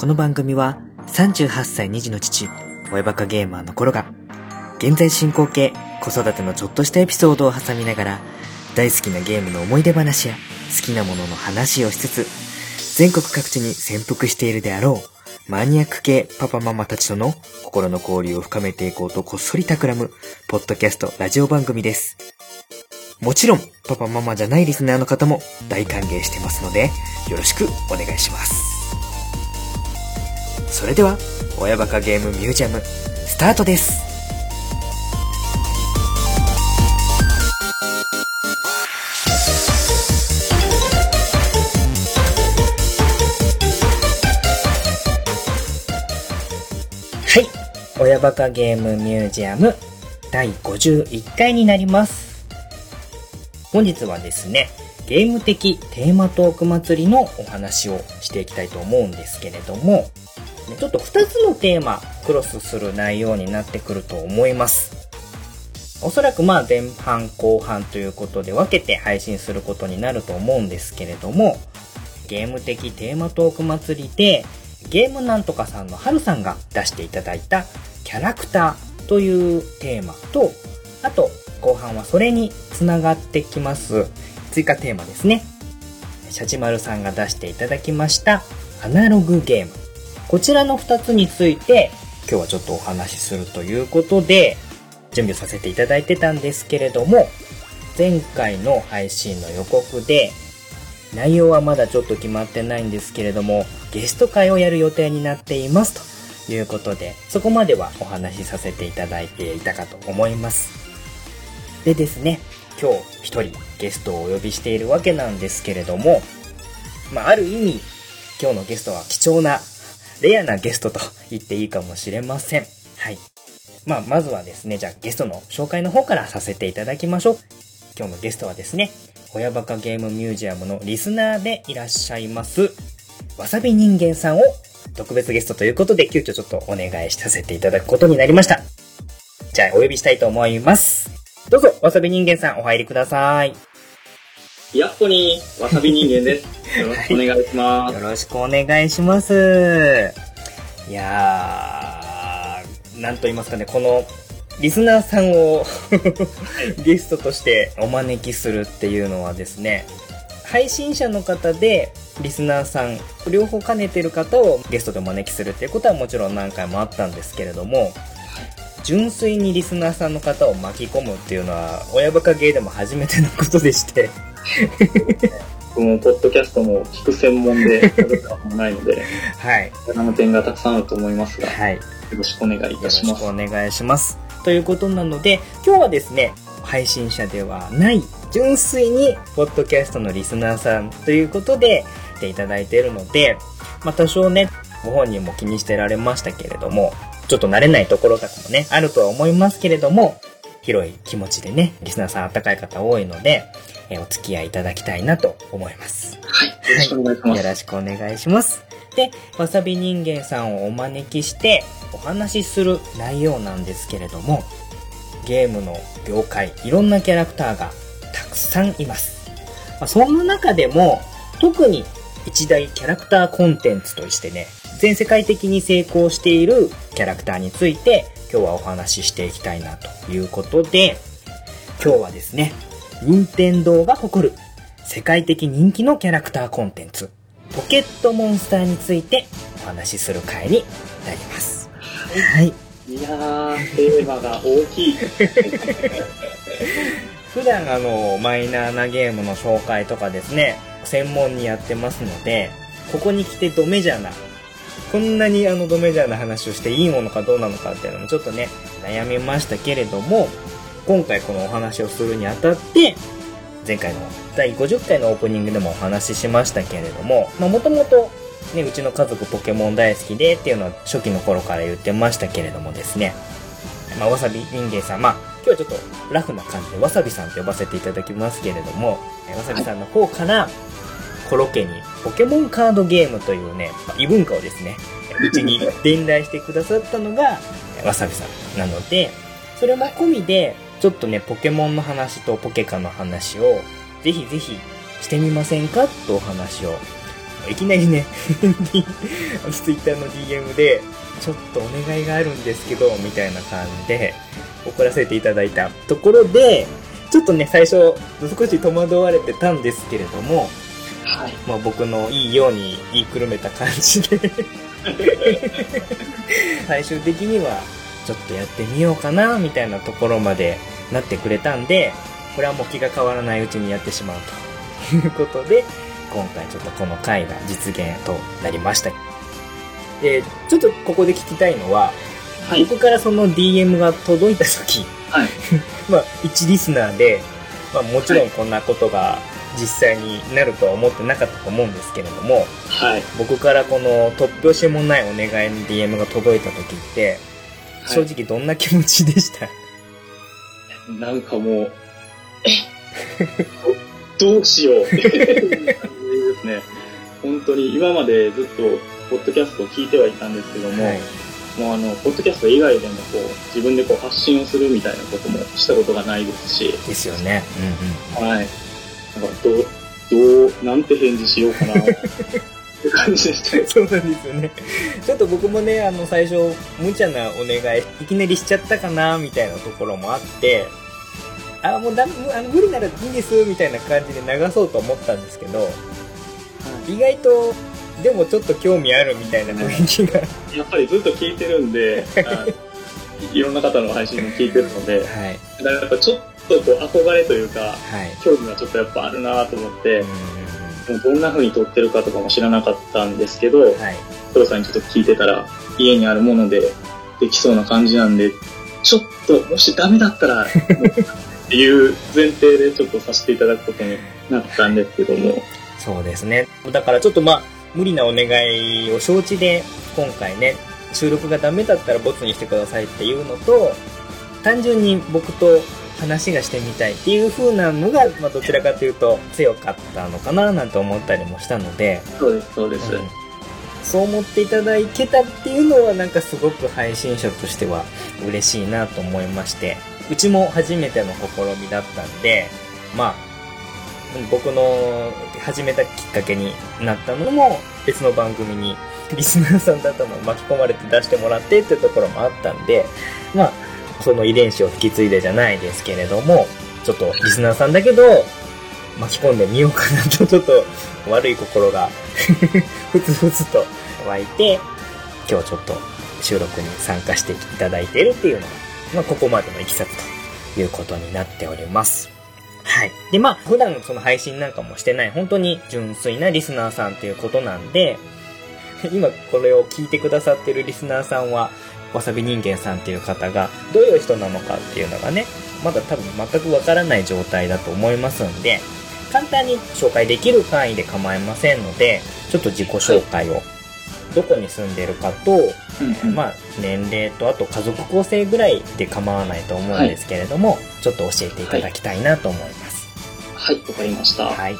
この番組は38歳2児の父、親バカゲーマーの頃が、現在進行形、子育てのちょっとしたエピソードを挟みながら、大好きなゲームの思い出話や好きなものの話をしつつ、全国各地に潜伏しているであろう、マニアック系パパママたちとの心の交流を深めていこうとこっそり企む、ポッドキャストラジオ番組です。もちろん、パパママじゃないリスナーの方も大歓迎してますので、よろしくお願いします。それでは、親バカゲームミュージアム、スタートです。はい。親バカゲームミュージアム第51回になります。本日はですね、ゲーム的テーマトーク祭りのお話をしていきたいと思うんですけれども、ねちょっと2つのテーマクロスする内容になってくると思います。おそらくまあ前半後半ということで分けて配信することになると思うんですけれども、ゲーム的テーマトーク祭りで、ゲームなんとかさんのハルさんが出していただいたキャラクターというテーマと、あと後半はそれにつながってきます追加テーマですね。シャチマルさんが出していただきましたアナログゲーム。こちらの2つについて今日はちょっとお話しするということで準備をさせていただいてたんですけれども前回の配信の予告で内容はまだちょっと決まってないんですけれどもゲスト会をやる予定になっていますということでそこまではお話しさせていただいていたかと思います。でですね今日一人ゲストをお呼びしているわけなんですけれどもまあある意味今日のゲストは貴重なレアなゲストと言っていいかもしれません。はい。まあまずはですねじゃあゲストの紹介の方からさせていただきましょう。今日のゲストはですね親バカゲームミュージアムのリスナーでいらっしゃいますわさび人間さんを特別ゲストということで急遽ちょっとお願いさせていただくことになりました。じゃあお呼びしたいと思います。どうぞわさび人間さんお入りください。やっほにー、わさび人間です。よろしくお願いします。よろしくお願いします。いやー、なんと言いますかね、この、リスナーさんを ゲストとしてお招きするっていうのはですね、配信者の方で、リスナーさん、両方兼ねてる方をゲストでお招きするっていうことはもちろん何回もあったんですけれども、純粋にリスナーさんの方を巻き込むっていうのは、親バカゲーでも初めてのことでして、僕もポッドキャストも聞く専門でやることもないので、はい。あの点がたくさんあると思いますが、よはい。ろしくお願いいよろしたします。くお願いします。ということなので、今日はですね、配信者ではない、純粋に、ポッドキャストのリスナーさんということで、来ていただいているので、まあ多少ね、ご本人も気にしてられましたけれども、ちょっと慣れないところとかもね、あるとは思いますけれども、広い気持ちでね、リスナーさんあったかい方多いので、えーお付き合いいただきたいなと思います。はい。よろしくお願いします。よろしくお願いします。で、わさび人間さんをお招きしてお話しする内容なんですけれども、ゲームの業界、いろんなキャラクターがたくさんいます。まあ、そんな中でも、特に一大キャラクターコンテンツとしてね、全世界的に成功しているキャラクターについて今日はお話ししていきたいなということで、今日はですね、任天堂が誇る世界的人気のキャラクターコンテンツ、ポケットモンスターについてお話しする回になります。はい。いやー、テーマが大きい。普段あの、マイナーなゲームの紹介とかですね、専門にやってますので、ここに来てドメジャーな、こんなにあのドメジャーな話をしていいものかどうなのかっていうのもちょっとね、悩みましたけれども、今回このお話をするにあたって、前回の第50回のオープニングでもお話ししましたけれども、まあもともとね、うちの家族ポケモン大好きでっていうのは初期の頃から言ってましたけれどもですね、まあ、わさび人間さん、まあ、今日はちょっとラフな感じでわさびさんと呼ばせていただきますけれども、えわさびさんの方から、コロ家にポケモンカードゲームというね、まあ異文化をですね、うちに伝来してくださったのが、わさびさんなので、それも込みで、ちょっとね、ポケモンの話とポケカの話を、ぜひぜひしてみませんかとお話をいきなりね、ツイッターの DM で、ちょっとお願いがあるんですけど、みたいな感じで送らせていただいたところで、ちょっとね、最初、少し戸惑われてたんですけれども、はい。まあ、僕のいいように言いくるめた感じで最終的にはちょっとやってみようかなみたいなところまでなってくれたんでこれはもう気が変わらないうちにやってしまうということで今回ちょっとこの回が実現となりましたでちょっとここで聞きたいのは、はい。僕からその DM が届いた時はい。まあ一リスナーで、まあ、もちろんこんなことが実際になるとは思ってなかったと思うんですけれども、はい。僕からこの突拍子もないお願いの DM が届いた時って、正直どんな気持ちでした、なんかもう、え？ど どうしようっていう感じですね。本当に今までずっと、ポッドキャストを聞いてはいたんですけども、はい。もうあの、ポッドキャスト以外でもこう、自分でこう発信をするみたいなこともしたことがないですし、ですよね。うんうん。はい。なんか、どう、どう、なんて返事しようかな、って感じでしたよ。そうなんですよね。ちょっと僕もね、あの、最初、無茶なお願い、いきなりしちゃったかな、みたいなところもあって、あ、もうだ、むあの無理ならいいです、みたいな感じで流そうと思ったんですけど、意外と、でもちょっと興味あるみたいな雰囲気が、やっぱりずっと聞いてるんで、あ いろんな方の配信も聞いてるので、はい。だからやっぱちょっとこう憧れというか、はい。興味がちょっとやっぱあるなと思ってうん、どんな風に撮ってるかとかも知らなかったんですけどうん、はい。黒さんにちょっと聞いてたら、家にあるものでできそうな感じなんで、ちょっと、もしダメだったら、っていう前提でちょっとさせていただくことになったんですけども、そうですね。だからちょっとまあ、無理なお願いを承知で、今回ね、収録がダメだったらボツにしてくださいっていうのと、単純に僕と話がしてみたいっていう風なのが、まあどちらかというと強かったのかななんて思ったりもしたので、そうです、そうです。うんそう思っていただけたっていうのはなんかすごく配信者としては嬉しいなと思いまして、うちも初めての試みだったんで、まあ、僕の始めたきっかけになったのも別の番組にリスナーさんだったのを巻き込まれて出してもらってっていうところもあったんで、まあ、その遺伝子を引き継いでじゃないですけれども、ちょっとリスナーさんだけど、巻き込んでみようかなと、ちょっと悪い心が ふつふつと湧いて、今日ちょっと収録に参加していただいているっていうのが、まあ、ここまでのいきさつということになっております。はい。で、まあ、普段その配信なんかもしてない、本当に純粋なリスナーさんということなんで、今これを聞いてくださってるリスナーさんは、わさび人間さんっていう方がどういう人なのかっていうのがね、まだ多分全くわからない状態だと思いますんで、簡単に紹介できる範囲で構いませんので、ちょっと自己紹介を、どこに住んでるかと、うんうんまあ、年齢とあと家族構成ぐらいで構わないと思うんですけれども、ちょっと教えていただきたいなと思います。はい、わかりました。はい。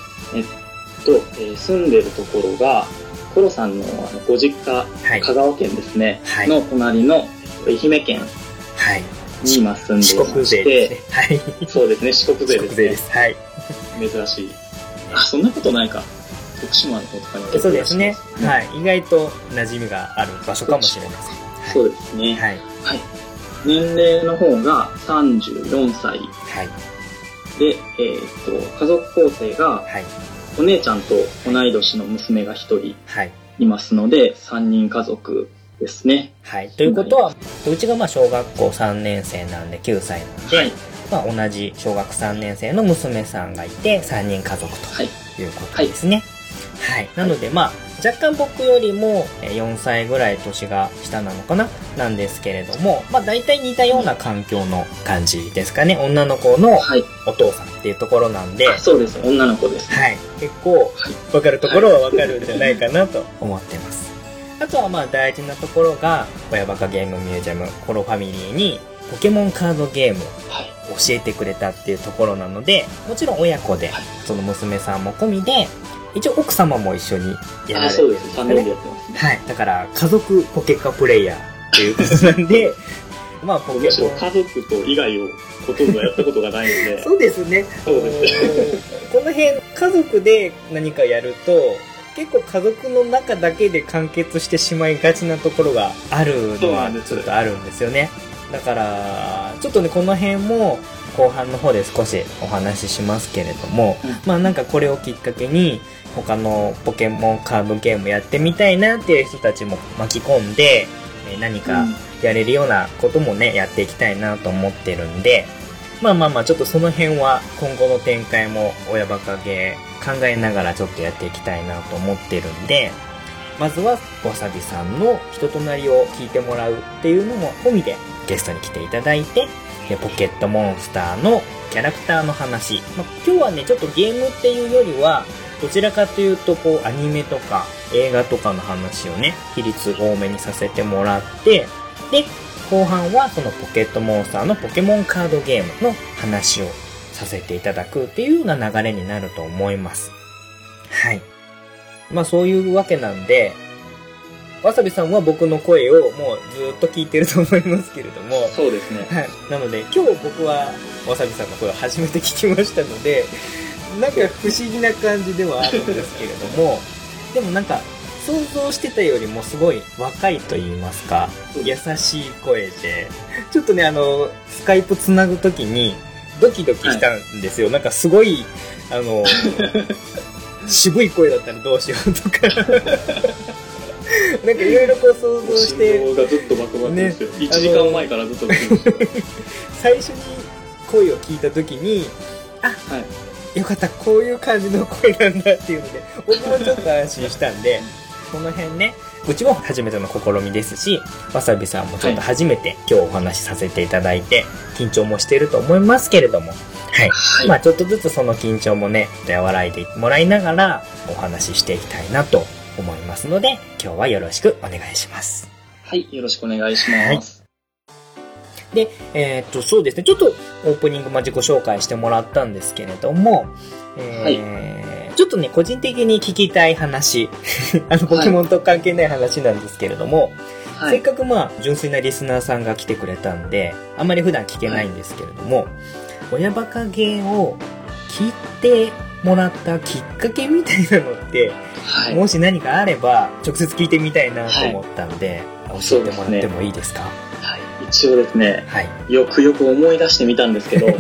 と、えー住んでるところが、コロさんのあのご実家、はい。香川県ですね、はいの隣の愛媛県はい。に今住んでいま四国して、ね。はい。そうですね、四国勢四ですね。です。はい。珍しい。あ、そんなことないか。徳島の方とかには結構そうですね。はい。意外と馴染みがある場所かもしれません。そうですね。はい。はい。年齢の方が34歳はい。で、えーっと、家族構成がはい。お姉ちゃんと同い年の娘が1人はい。いますので、3人家族ですね。はい。ということは、うちがまあ小学校3年生なんで9歳なんで、はい。まあ同じ小学3年生の娘さんがいて3人家族はい。ということですね。はい。なのでまあ、若干僕よりもえー4歳ぐらい年が下なのかな？なんですけれども、まあ大体似たような環境の感じですかね。女の子のはい。お父さんっていうところなんで、あそうです。女の子です。はい。結構、わかるところはわかるんじゃないかなと思ってます。あとはまあ大事なところが、親バカゲームミュージアム、コロファミリーにポケモンカードゲームはい。を教えてくれたっていうところなので、もちろん親子ではい、その娘さんも込みで、一応奥様も一緒にやらあ、れそうです。3年でやってますね。はい。だから、家族ポケカプレイヤーっていうことなんで、まあポケむしろモン。家族と以外をほとんどやったことがないので、そうですね。そうですこの辺、家族で何かやると、結構家族の中だけで完結してしまいがちなところがあるのはちょっとあるんですよね。だから、ちょっとね、この辺も後半の方で少しお話ししますけれども、うんまあなんかこれをきっかけに他のポケモンカードゲームやってみたいなっていう人たちも巻き込んで、えー何かやれるようなこともね、やっていきたいなと思ってるんで、まあまあまあ、ちょっとその辺は今後の展開も親バカゲー考えながらちょっとやっていきたいなと思ってるんで、まずはわさびさんの人となりを聞いてもらうっていうのも込みでゲストに来ていただいて、でポケットモンスターのキャラクターの話。まあ、今日はね、ちょっとゲームっていうよりは、どちらかというと、こう、アニメとか映画とかの話をね、比率多めにさせてもらって、で、後半はそのポケットモンスターのポケモンカードゲームの話をさせていただくっていうような流れになると思います。はい。まあそういうわけなんで、わさびさんは僕の声をもうずっと聞いてると思いますけれども、そうですね。はい。なので、今日僕はわさびさんの声を初めて聞きましたので、なんか不思議な感じではあるんですけれども、でもなんか、想像してたよりもすごい若いと言いますか、優しい声で、ちょっとね、あの、スカイプつなぐときに、ドキドキしたんですよ。なんかすごい、あの、渋い声だったらどうしようとか、なんかいろいろこう想像して、心臓がずっとバクバクですよ。1時間前からずっと 最初に声を聞いた時にはい。よかったこういう感じの声なんだっていうので僕もちょっと安心したんでこの辺ねうちも初めての試みですしわさびさんもちょっと初めて今日お話しさせていただいて緊張もしていると思いますけれどもはい、はいまあちょっとずつその緊張もね和らいでもらいながらお話ししていきたいなと思いますので今日はよろしくお願いしますはい。よろしくお願いします。で、えーっと、そうですね。ちょっとオープニング、まあ、自己紹介してもらったんですけれども、えーちょっとね、個人的に聞きたい話、あの、ポケモンと関係ない話なんですけれども、はい。せっかくまあ、純粋なリスナーさんが来てくれたんで、あんまり普段聞けないんですけれども、親バカゲーを聞いてもらったきっかけみたいなのって、はい。もし何かあれば、直接聞いてみたいなと思ったんで、教えてもらってもいいですか？はい。一応ですね、はい。よくよく思い出してみたんですけど、はっ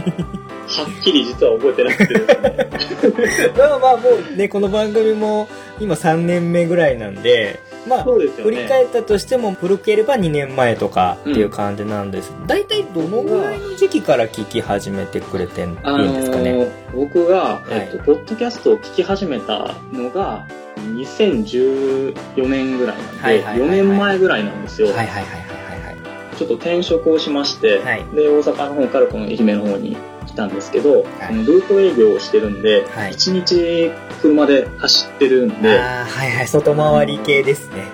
きり実は覚えてなくてですね。まあまあもうね、この番組も今3年目ぐらいなんで、まあ、ね。振り返ったとしても古ければ2年前とかっていう感じなんです。大体どのぐらいの時期から聞き始めてくれていいんですかね？ー僕が、いえっと、ポッドキャストを聞き始めたのが、2014年ぐらいなんで、はいはいはいはい4年前ぐらいなんですよ。はいはいはいはいちょっと転職をしまして、はいで、大阪の方からこの愛媛の方に来たんですけど、はいこのルート営業をしてるんで、はい1日車で走ってるんはい。で、ああ、はいはい、外回り系ですね。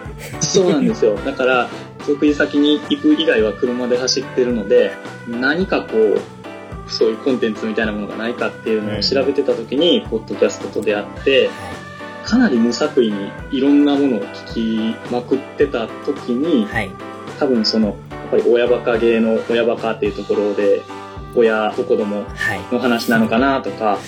そうなんですよ。だから、得意先に行く以外は車で走ってるので、何かこう、そういうコンテンツみたいなものがないかっていうのを調べてた時に、ポッドキャストと出会って、かなり無作為にいろんなものを聞きまくってた時に、はい。多分その、やっぱり親バカ芸の親バカっていうところで、親と子供はい。の話なのかなとか、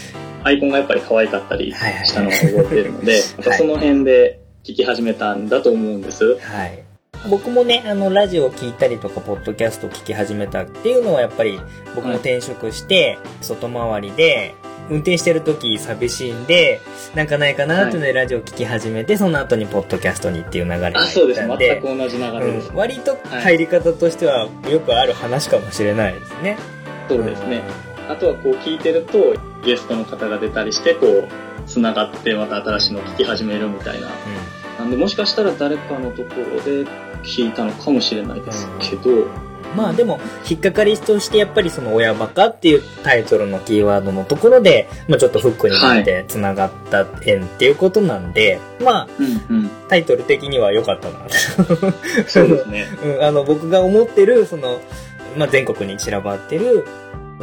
アイコンがやっぱり可愛かったりしたのが覚えてるので、やっぱその辺で聞き始めたんだと思うんです。はい。僕もね、あの、ラジオを聞いたりとか、ポッドキャストを聞き始めたっていうのは、やっぱり、僕も転職して、外回りで、運転してる時寂しいんで、なんかないかなっていうのでラジオを聞き始めて、その後にポッドキャストにっていう流れあ、っそうです。たんで、全く同じ流れです。うん、割と入り方としてはよくある話かもしれないですね。そうですね。あとはこう聞いてると、ゲストの方が出たりして、こう、繋がってまた新しいのを聞き始めるみたいな。なんで、もしかしたら誰かのところで聞いたのかもしれないですけど、うん。まあでも、引っかかりとしてやっぱりその親バカっていうタイトルのキーワードのところで、まあちょっとフックになって繋がった縁っていうことなんで、まあうんうん。タイトル的には良かったな。そうですね。うん、あの、僕が思ってる、その、まあ、全国に散らばってる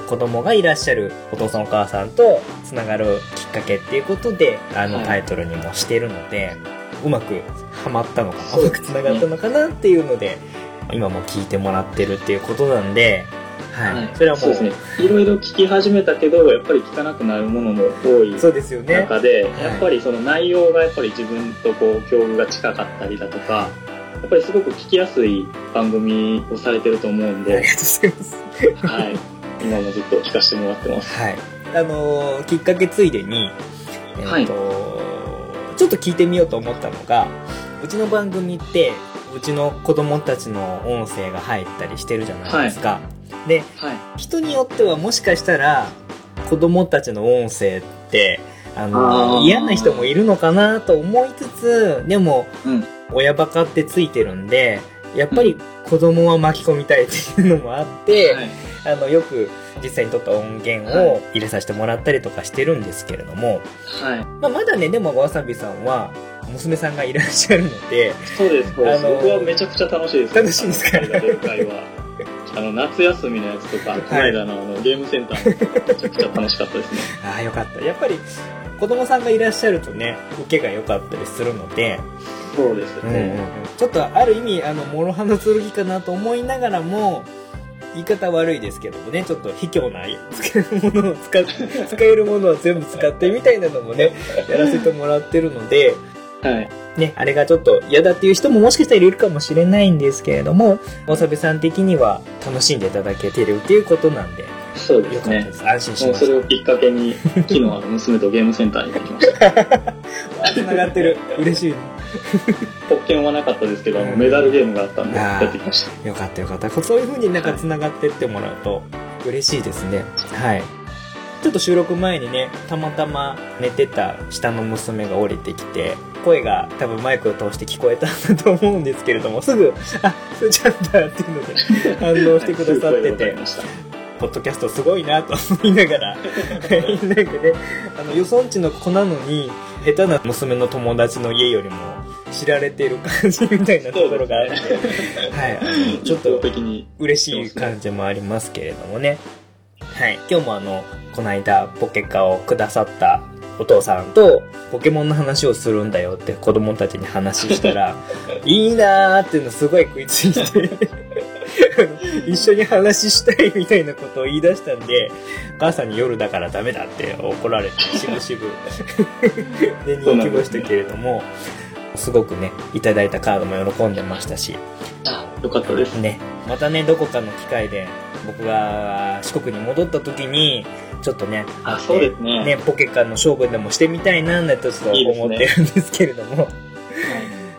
子供がいらっしゃるお父さんお母さんとつながるきっかけっていうことで、あの、はいタイトルにもしてるので、うまくハマったのかな、そううまくつながったのかなっていうので、今も聞いてもらってるっていうことなんで、はい。はいそれはもう、そうですね。いろいろ聞き始めたけど、やっぱり聞かなくなるものも多いそうですよね。やっぱりその内容がやっぱり自分とこう境遇が近かったりだとか、やっぱりすごく聞きやすい番組をされてると思うんで、ありがとうございます。はい。今もずっと聞かせてもらってます。はい。あのーきっかけついでに、えっ、はいと、ちょっと聞いてみようと思ったのが、うちの番組って、うちの子供たちの音声が入ったりしてるじゃないですか。で、はい。人によってはもしかしたら、子供たちの音声って、あの嫌な人もいるのかなと思いつつ、でも、うん。親バカってついてるんで、やっぱり子供は巻き込みたいっていうのもあって、はい。あの、よく実際に撮った音源を入れさせてもらったりとかしてるんですけれども、はい。まあ、まだね、でもわさびさんは、娘さんがいらっしゃるので、そうです、そうです。あの僕はめちゃくちゃ楽しいです。楽しいんですか？あの二人が出る会は。あの、夏休みのやつとか、この間のあの、ゲームセンターもめちゃくちゃ楽しかったですね。ああ、よかった。やっぱり、子供さんがいらっしゃるとね、受けが良かったりするので、そうですうんうんうんちょっとある意味、あの、諸刃の剣かなと思いながらも、言い方悪いですけどもね、ちょっと卑怯なものを使っ、使えるものは全部使ってみたいなのもね、やらせてもらってるので、はい。ね、あれがちょっと嫌だっていう人ももしかしたらいるかもしれないんですけれども、わさびさん的には楽しんでいただけてるっていうことなんで、そうですね。す。安心しもうましそれをきっかけに、昨日あの娘とゲームセンターに行きました。た。繋がってる。嬉しい。ポッケンはなかったですけど、あのメダルゲームがあったんで、やってきました。よかったよかった。そういう風になんか繋がってってもらうと嬉しいですね。はい。ちょっと収録前にね、たまたま寝てた下の娘が降りてきて、声が多分マイクを通して聞こえたんだと思うんですけれども、すぐ、あ、すーちゃんだっていうので 反応してくださってて。ポッドキャストすごいなと思いながら、なんかね、あの、よそんちの子なのに、下手な娘の友達の家よりも知られてる感じみたいなところがあって、はい、あのちょっと。嬉しい感じもありますけれどもね。はい。今日もあの、この間ポケカをくださったお父さんと、ポケモンの話をするんだよって子供たちに話したら、いいなーっていうのすごい食いついて、一緒に話したいみたいなことを言い出したんで、お母さんに夜だからダメだって怒られて、しぶしぶ寝に行きましたけれども、すごくね、いただいたカードも喜んでましたし、あよかったです。ね、またね、どこかの機会で、僕が四国に戻った時に、ちょっとね、あ、そうですね。ね、ポケカの勝負でもしてみたいな、なんてちょっと思ってるんですけれども。はい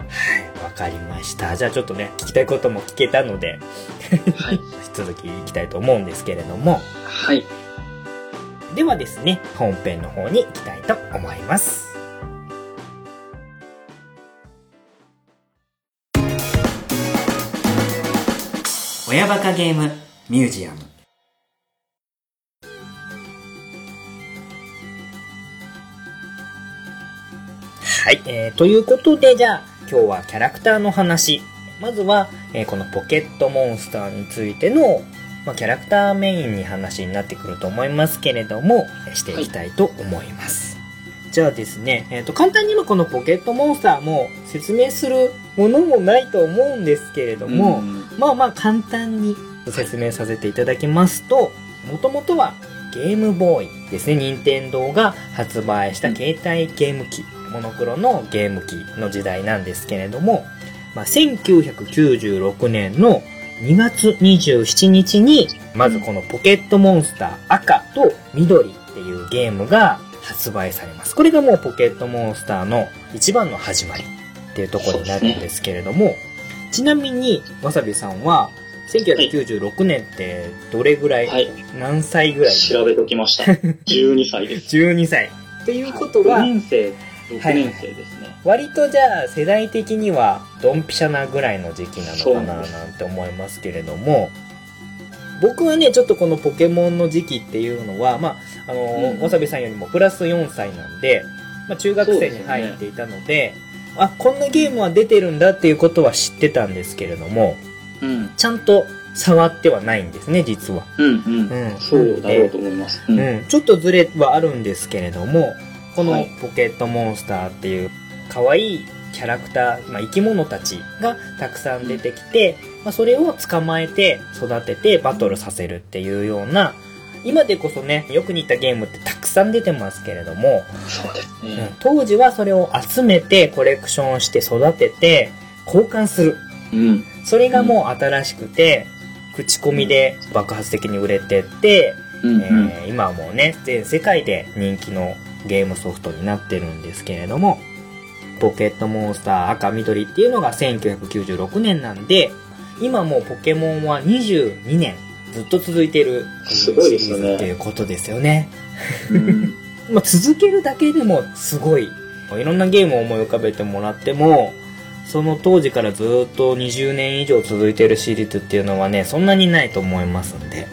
はい、わかりました。じゃあちょっとね、聞きたいことも聞けたので、はい。引き続き行きたいと思うんですけれども。はい。ではですね、本編の方に行きたいと思います。親バカゲームミュージアム。はい、えー、ということでじゃあ今日はキャラクターの話。まずは、えーこのポケットモンスターについての、まあ、キャラクターメインに話になってくると思いますけれどもしていきたいと思います、じゃあですね、えー、と簡単に今このポケットモンスターも説明するものもないと思うんですけれども、んまあまあ簡単に説明させていただきますと、もともとはゲームボーイですね、任天堂が発売した携帯ゲーム機、モノクロのゲーム機の時代なんですけれども、まあ、1996年の2月27日に、まずこのポケットモンスター赤と緑っていうゲームが発売されます。これがもうポケットモンスターの一番の始まりっていうところになるんですけれども、ちなみに、わさびさんは、1996年ってどれぐらい、はい。何歳ぐらい？調べときました。12歳です。?12 歳。っていうことは5、年生、6はい年生ですね。割とじゃあ世代的にはドンピシャなぐらいの時期なのかななんて思いますけれども、僕はね、ちょっとこのポケモンの時期っていうのは、まあ、あの、うんわさびさんよりもプラス4歳なんで、まあ、中学生に入っていたので、あ、こんなゲームは出てるんだっていうことは知ってたんですけれども、うん。ちゃんと触ってはないんですね、実は。うんうん。うんそうだろうと思います。うん。うん、ちょっとズレはあるんですけれども、このはいポケットモンスターっていう可愛いキャラクター、まあ、生き物たちがたくさん出てきて、まあ、それを捕まえて育ててバトルさせるっていうような、今でこそね、よく似たゲームってたくさん出てますけれども、そうですうんね。当時はそれを集めてコレクションして育てて交換する。うん。それがもう新しくて、口コミで爆発的に売れてって、うん。えー今はもうね、全世界で人気のゲームソフトになってるんですけれども、ポケットモンスター赤緑っていうのが1996年なんで、今もうポケモンは22年ずっと続いてるすごいですよねシリーズっていうことですよね。うん。まあ、続けるだけでもすごい。いろんなゲームを思い浮かべてもらっても、その当時からずっと20年以上続いてるシリーズっていうのはね、そんなにないと思いますんで。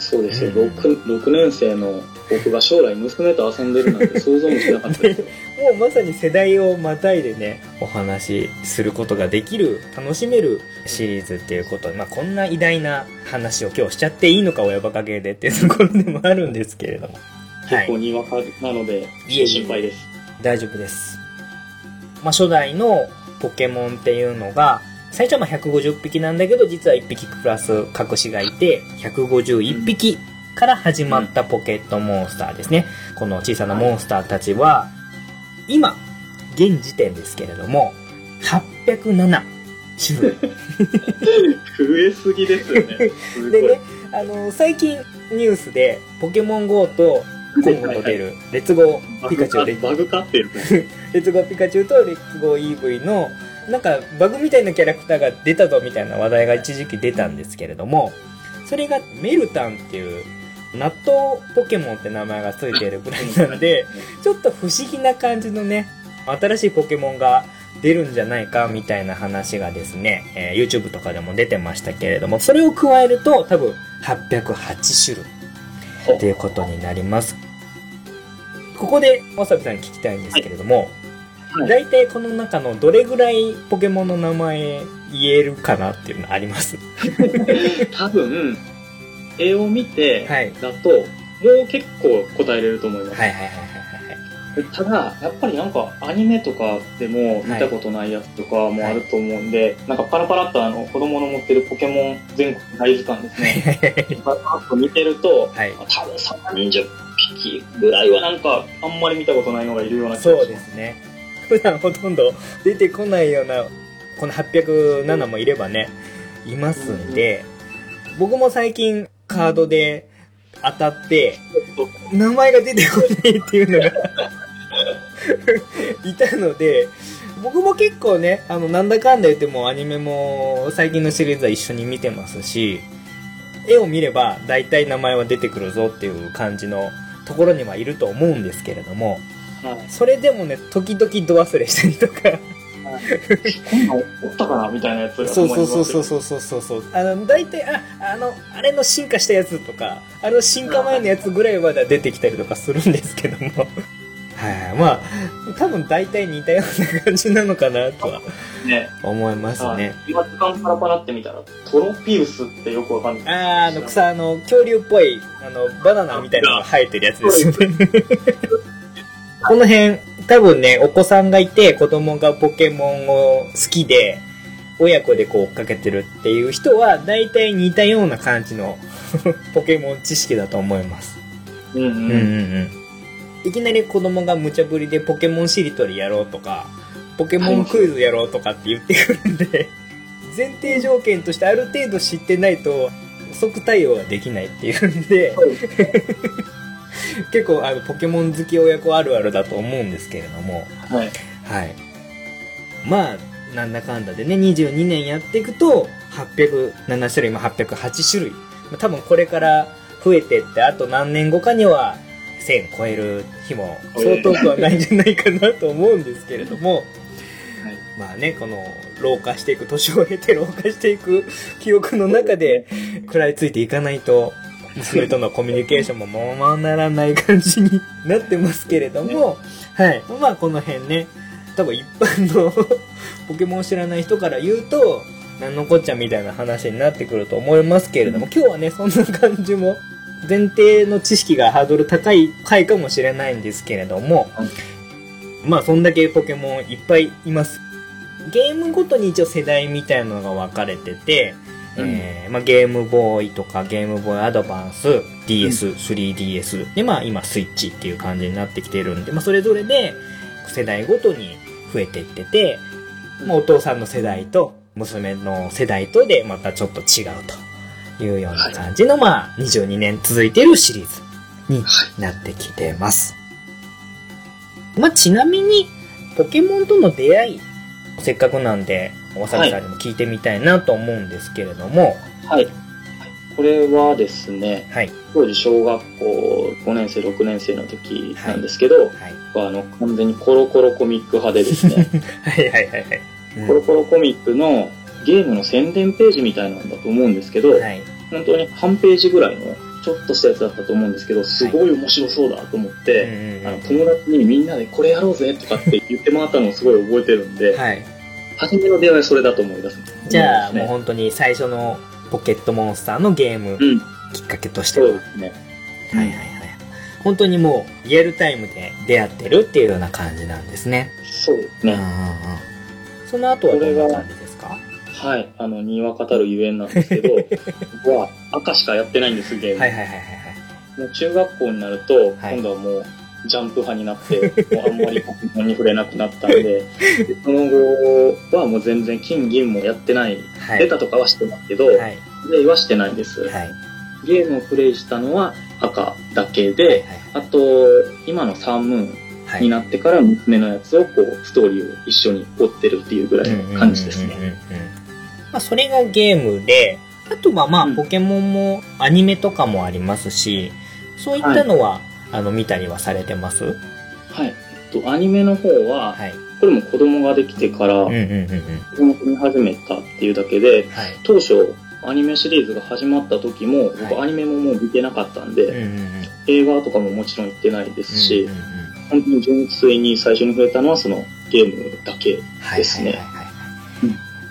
そうですよ。うん6、六年生の僕が将来娘と遊んでるなんて想像もしなかったですよ。もうまさに世代をまたいでね、お話しすることができる、楽しめるシリーズっていうこと。まあ、こんな偉大な話を今日しちゃっていいのか、親バカゲーでっていうところでもあるんですけれども。はい。結構にわかなので、いえいえ心配です。大丈夫です。まあ、初代のポケモンっていうのが、最初はまあ150匹なんだけど、実は1匹プラス隠しがいて、151匹から始まったポケットモンスターですね。この小さなモンスターたちは、今、現時点ですけれども、807種類。増えすぎですよね。でね。、あの、最近ニュースで、ポケモン GO と今後と出る、レッツゴーバピカチュウでバグかってる。レッツゴーピカチュウとレッツゴー EV の、なんかバグみたいなキャラクターが出たぞみたいな話題が一時期出たんですけれども、それがメルタンっていう、納豆ポケモンって名前がついているぐらいなんで、ちょっと不思議な感じのね、新しいポケモンが出るんじゃないかみたいな話がですね、えー YouTube とかでも出てましたけれども、それを加えると多分808種類っていうことになります。ここで、わさびさんに聞きたいんですけれども、はい大体この中のどれぐらいポケモンの名前言えるかなっていうのあります 多分、絵を見て、はいだと、もう結構答えれると思います。はいはいはいはいただ、やっぱりなんかアニメとかでも見たことないやつとかもあると思うんで、なんかパラパラっとあの子供の持ってるポケモン全国大図鑑ですね。はい。パラパラっと見てると、はい。多分30匹ぐらいはなんかあんまり見たことないのがいるような気がします。そうですね。普段ほとんど出てこないような、この807もいればね、いますんで、僕も最近カードで当たって、名前が出てこないっていうのが いたので、僕も結構ね、あの、なんだかんだ言ってもアニメも最近のシリーズは一緒に見てますし、絵を見れば大体名前は出てくるぞっていう感じのところにはいると思うんですけれども、はいそれでもね、時々度忘れしたりとか、こんなんおったかなみたいなやつがそうそうそうそうう。そうそうそうそう。あの、大体、あ、あの、あれの進化したやつとか、あの進化前のやつぐらいまでは出てきたりとかするんですけども。はい、まあ、多分大体似たような感じなのかなとはね。思いますね。今図鑑パラパラって見たら、トロピウスってよくわかんない。あー、あの草、あの、恐竜っぽい、あの、バナナみたいなのが生えてるやつですよね。この辺、多分ね、お子さんがいて、子供がポケモンを好きで、親子でこう追っかけてるっていう人は、大体似たような感じの ポケモン知識だと思います。うんうん。うんうんうん。いきなり子供が無茶ぶりでポケモンしりとりやろうとか、ポケモンクイズやろうとかって言ってくるんで、前提条件としてある程度知ってないと、即対応ができないっていうんで、結構あのポケモン好き親子あるあるだと思うんですけれども、はい。はい。まあ、なんだかんだでね、22年やっていくと、807種類、まあ、808種類。まあ多分これから増えてって、あと何年後かには1000超える日もそう遠くはないんじゃないかなと思うんですけれども、まあね、この老化していく、年を経て老化していく記憶の中で食らいついていかないと、娘とのコミュニケーションももうまならない感じになってますけれども、はい。まあこの辺ね、多分一般の ポケモンを知らない人から言うと、なんのこっちゃみたいな話になってくると思いますけれども、今日はね、そんな感じも、前提の知識がハードル高い回かもしれないんですけれども、まあそんだけポケモンいっぱいいます。ゲームごとに一応世代みたいなのが分かれてて、うん。えーまあ、ゲームボーイとかゲームボーイアドバンス、DS、3DS、で、まあ今スイッチっていう感じになってきてるんで、まあそれぞれで世代ごとに増えていってて、まあお父さんの世代と娘の世代とでまたちょっと違うというような感じの、まあ22年続いているシリーズになってきてます。まあちなみに、ポケモンとの出会い、せっかくなんで、わさびさんにも聞いてみたいなと思うんですけれども、はい。これはですね、はい。当時小学校5年生、6年生の時なんですけど、はい。あの、完全にコロコロコミック派でですね、はいはいはいはい。コロコロコミックのゲームの宣伝ページみたいなんだと思うんですけど、はい。本当に半ページぐらいのちょっとしたやつだったと思うんですけど、すごい面白そうだと思って、うんうんあの友達にみんなでこれやろうぜとかって言ってもらったのをすごい覚えてるんで、はい。初めの出会いはそれだと思い出す。じゃあ、もうね、本当に最初のポケットモンスターのゲームうん、きっかけとしては。はいそうですね。はいはい。本当にもうリアルタイムで出会ってるっていうような感じなんですね。そうですね。その後はどんな感じですか？はい。あの、にわかたるゆえんなんですけど、僕は赤しかやってないんです、ゲーム。はいはいはいはいはい。もう中学校になると、はい今度はもう、ジャンプ派になって、もうあんまりポケモンに触れなくなったんで、で その後はもう全然金銀もやってない。はい。出たとかはしてますけど、はい。プレイはしてないです。はい。ゲームをプレイしたのは赤だけで、はいあと、今のサンムーンはい。になってから娘のやつをこう、ストーリーを一緒に追ってるっていうぐらいの感じですね。まあ、それがゲームで、あとはまあ、うんポケモンもアニメとかもありますし、そういったのは、あの、見たりはされてます？はい。えっと、アニメの方は、はい。これも子供ができてからうん、うんうんうん。子供見始めたっていうだけで、はい。当初、アニメシリーズが始まった時も、僕はいアニメももう見てなかったんで、うんうんうん。映画とかももちろん行ってないですし、うんうんうん本当に純粋に最初に触れたのはそのゲームだけ。はいですね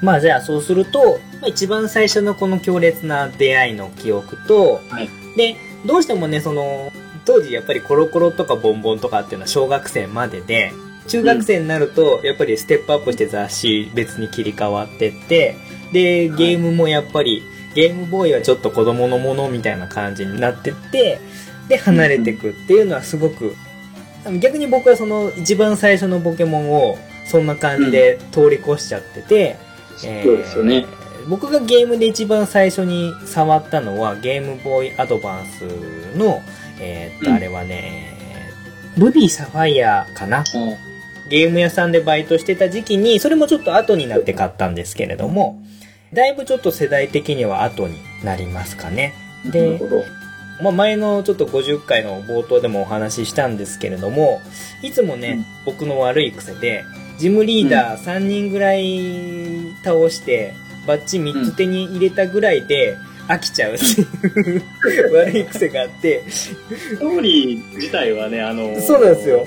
まあじゃあそうすると、まあ、一番最初のこの強烈な出会いの記憶と、はいで、どうしてもね、その、当時やっぱりコロコロとかボンボンとかっていうのは小学生までで、中学生になるとやっぱりステップアップして雑誌別に切り替わってって、で、ゲームもやっぱり、ゲームボーイはちょっと子供のものみたいな感じになってって、で、離れてくっていうのはすごく、逆に僕はその一番最初のポケモンをそんな感じで通り越しちゃってて、えーそうですよね。僕がゲームで一番最初に触ったのはゲームボーイアドバンスの、えーっと、うん。あれはね、ルビーサファイアかな？ゲーム屋さんでバイトしてた時期に、それもちょっと後になって買ったんですけれども、だいぶちょっと世代的には後になりますかね。で。まあ、前のちょっと50回の冒頭でもお話ししたんですけれども、いつもね、僕の悪い癖で、ジムリーダー3人ぐらい倒して、バッチ3つ手に入れたぐらいで飽きちゃうっていう 悪い癖があって、ストーリー自体はね、あの、そうなんですよ。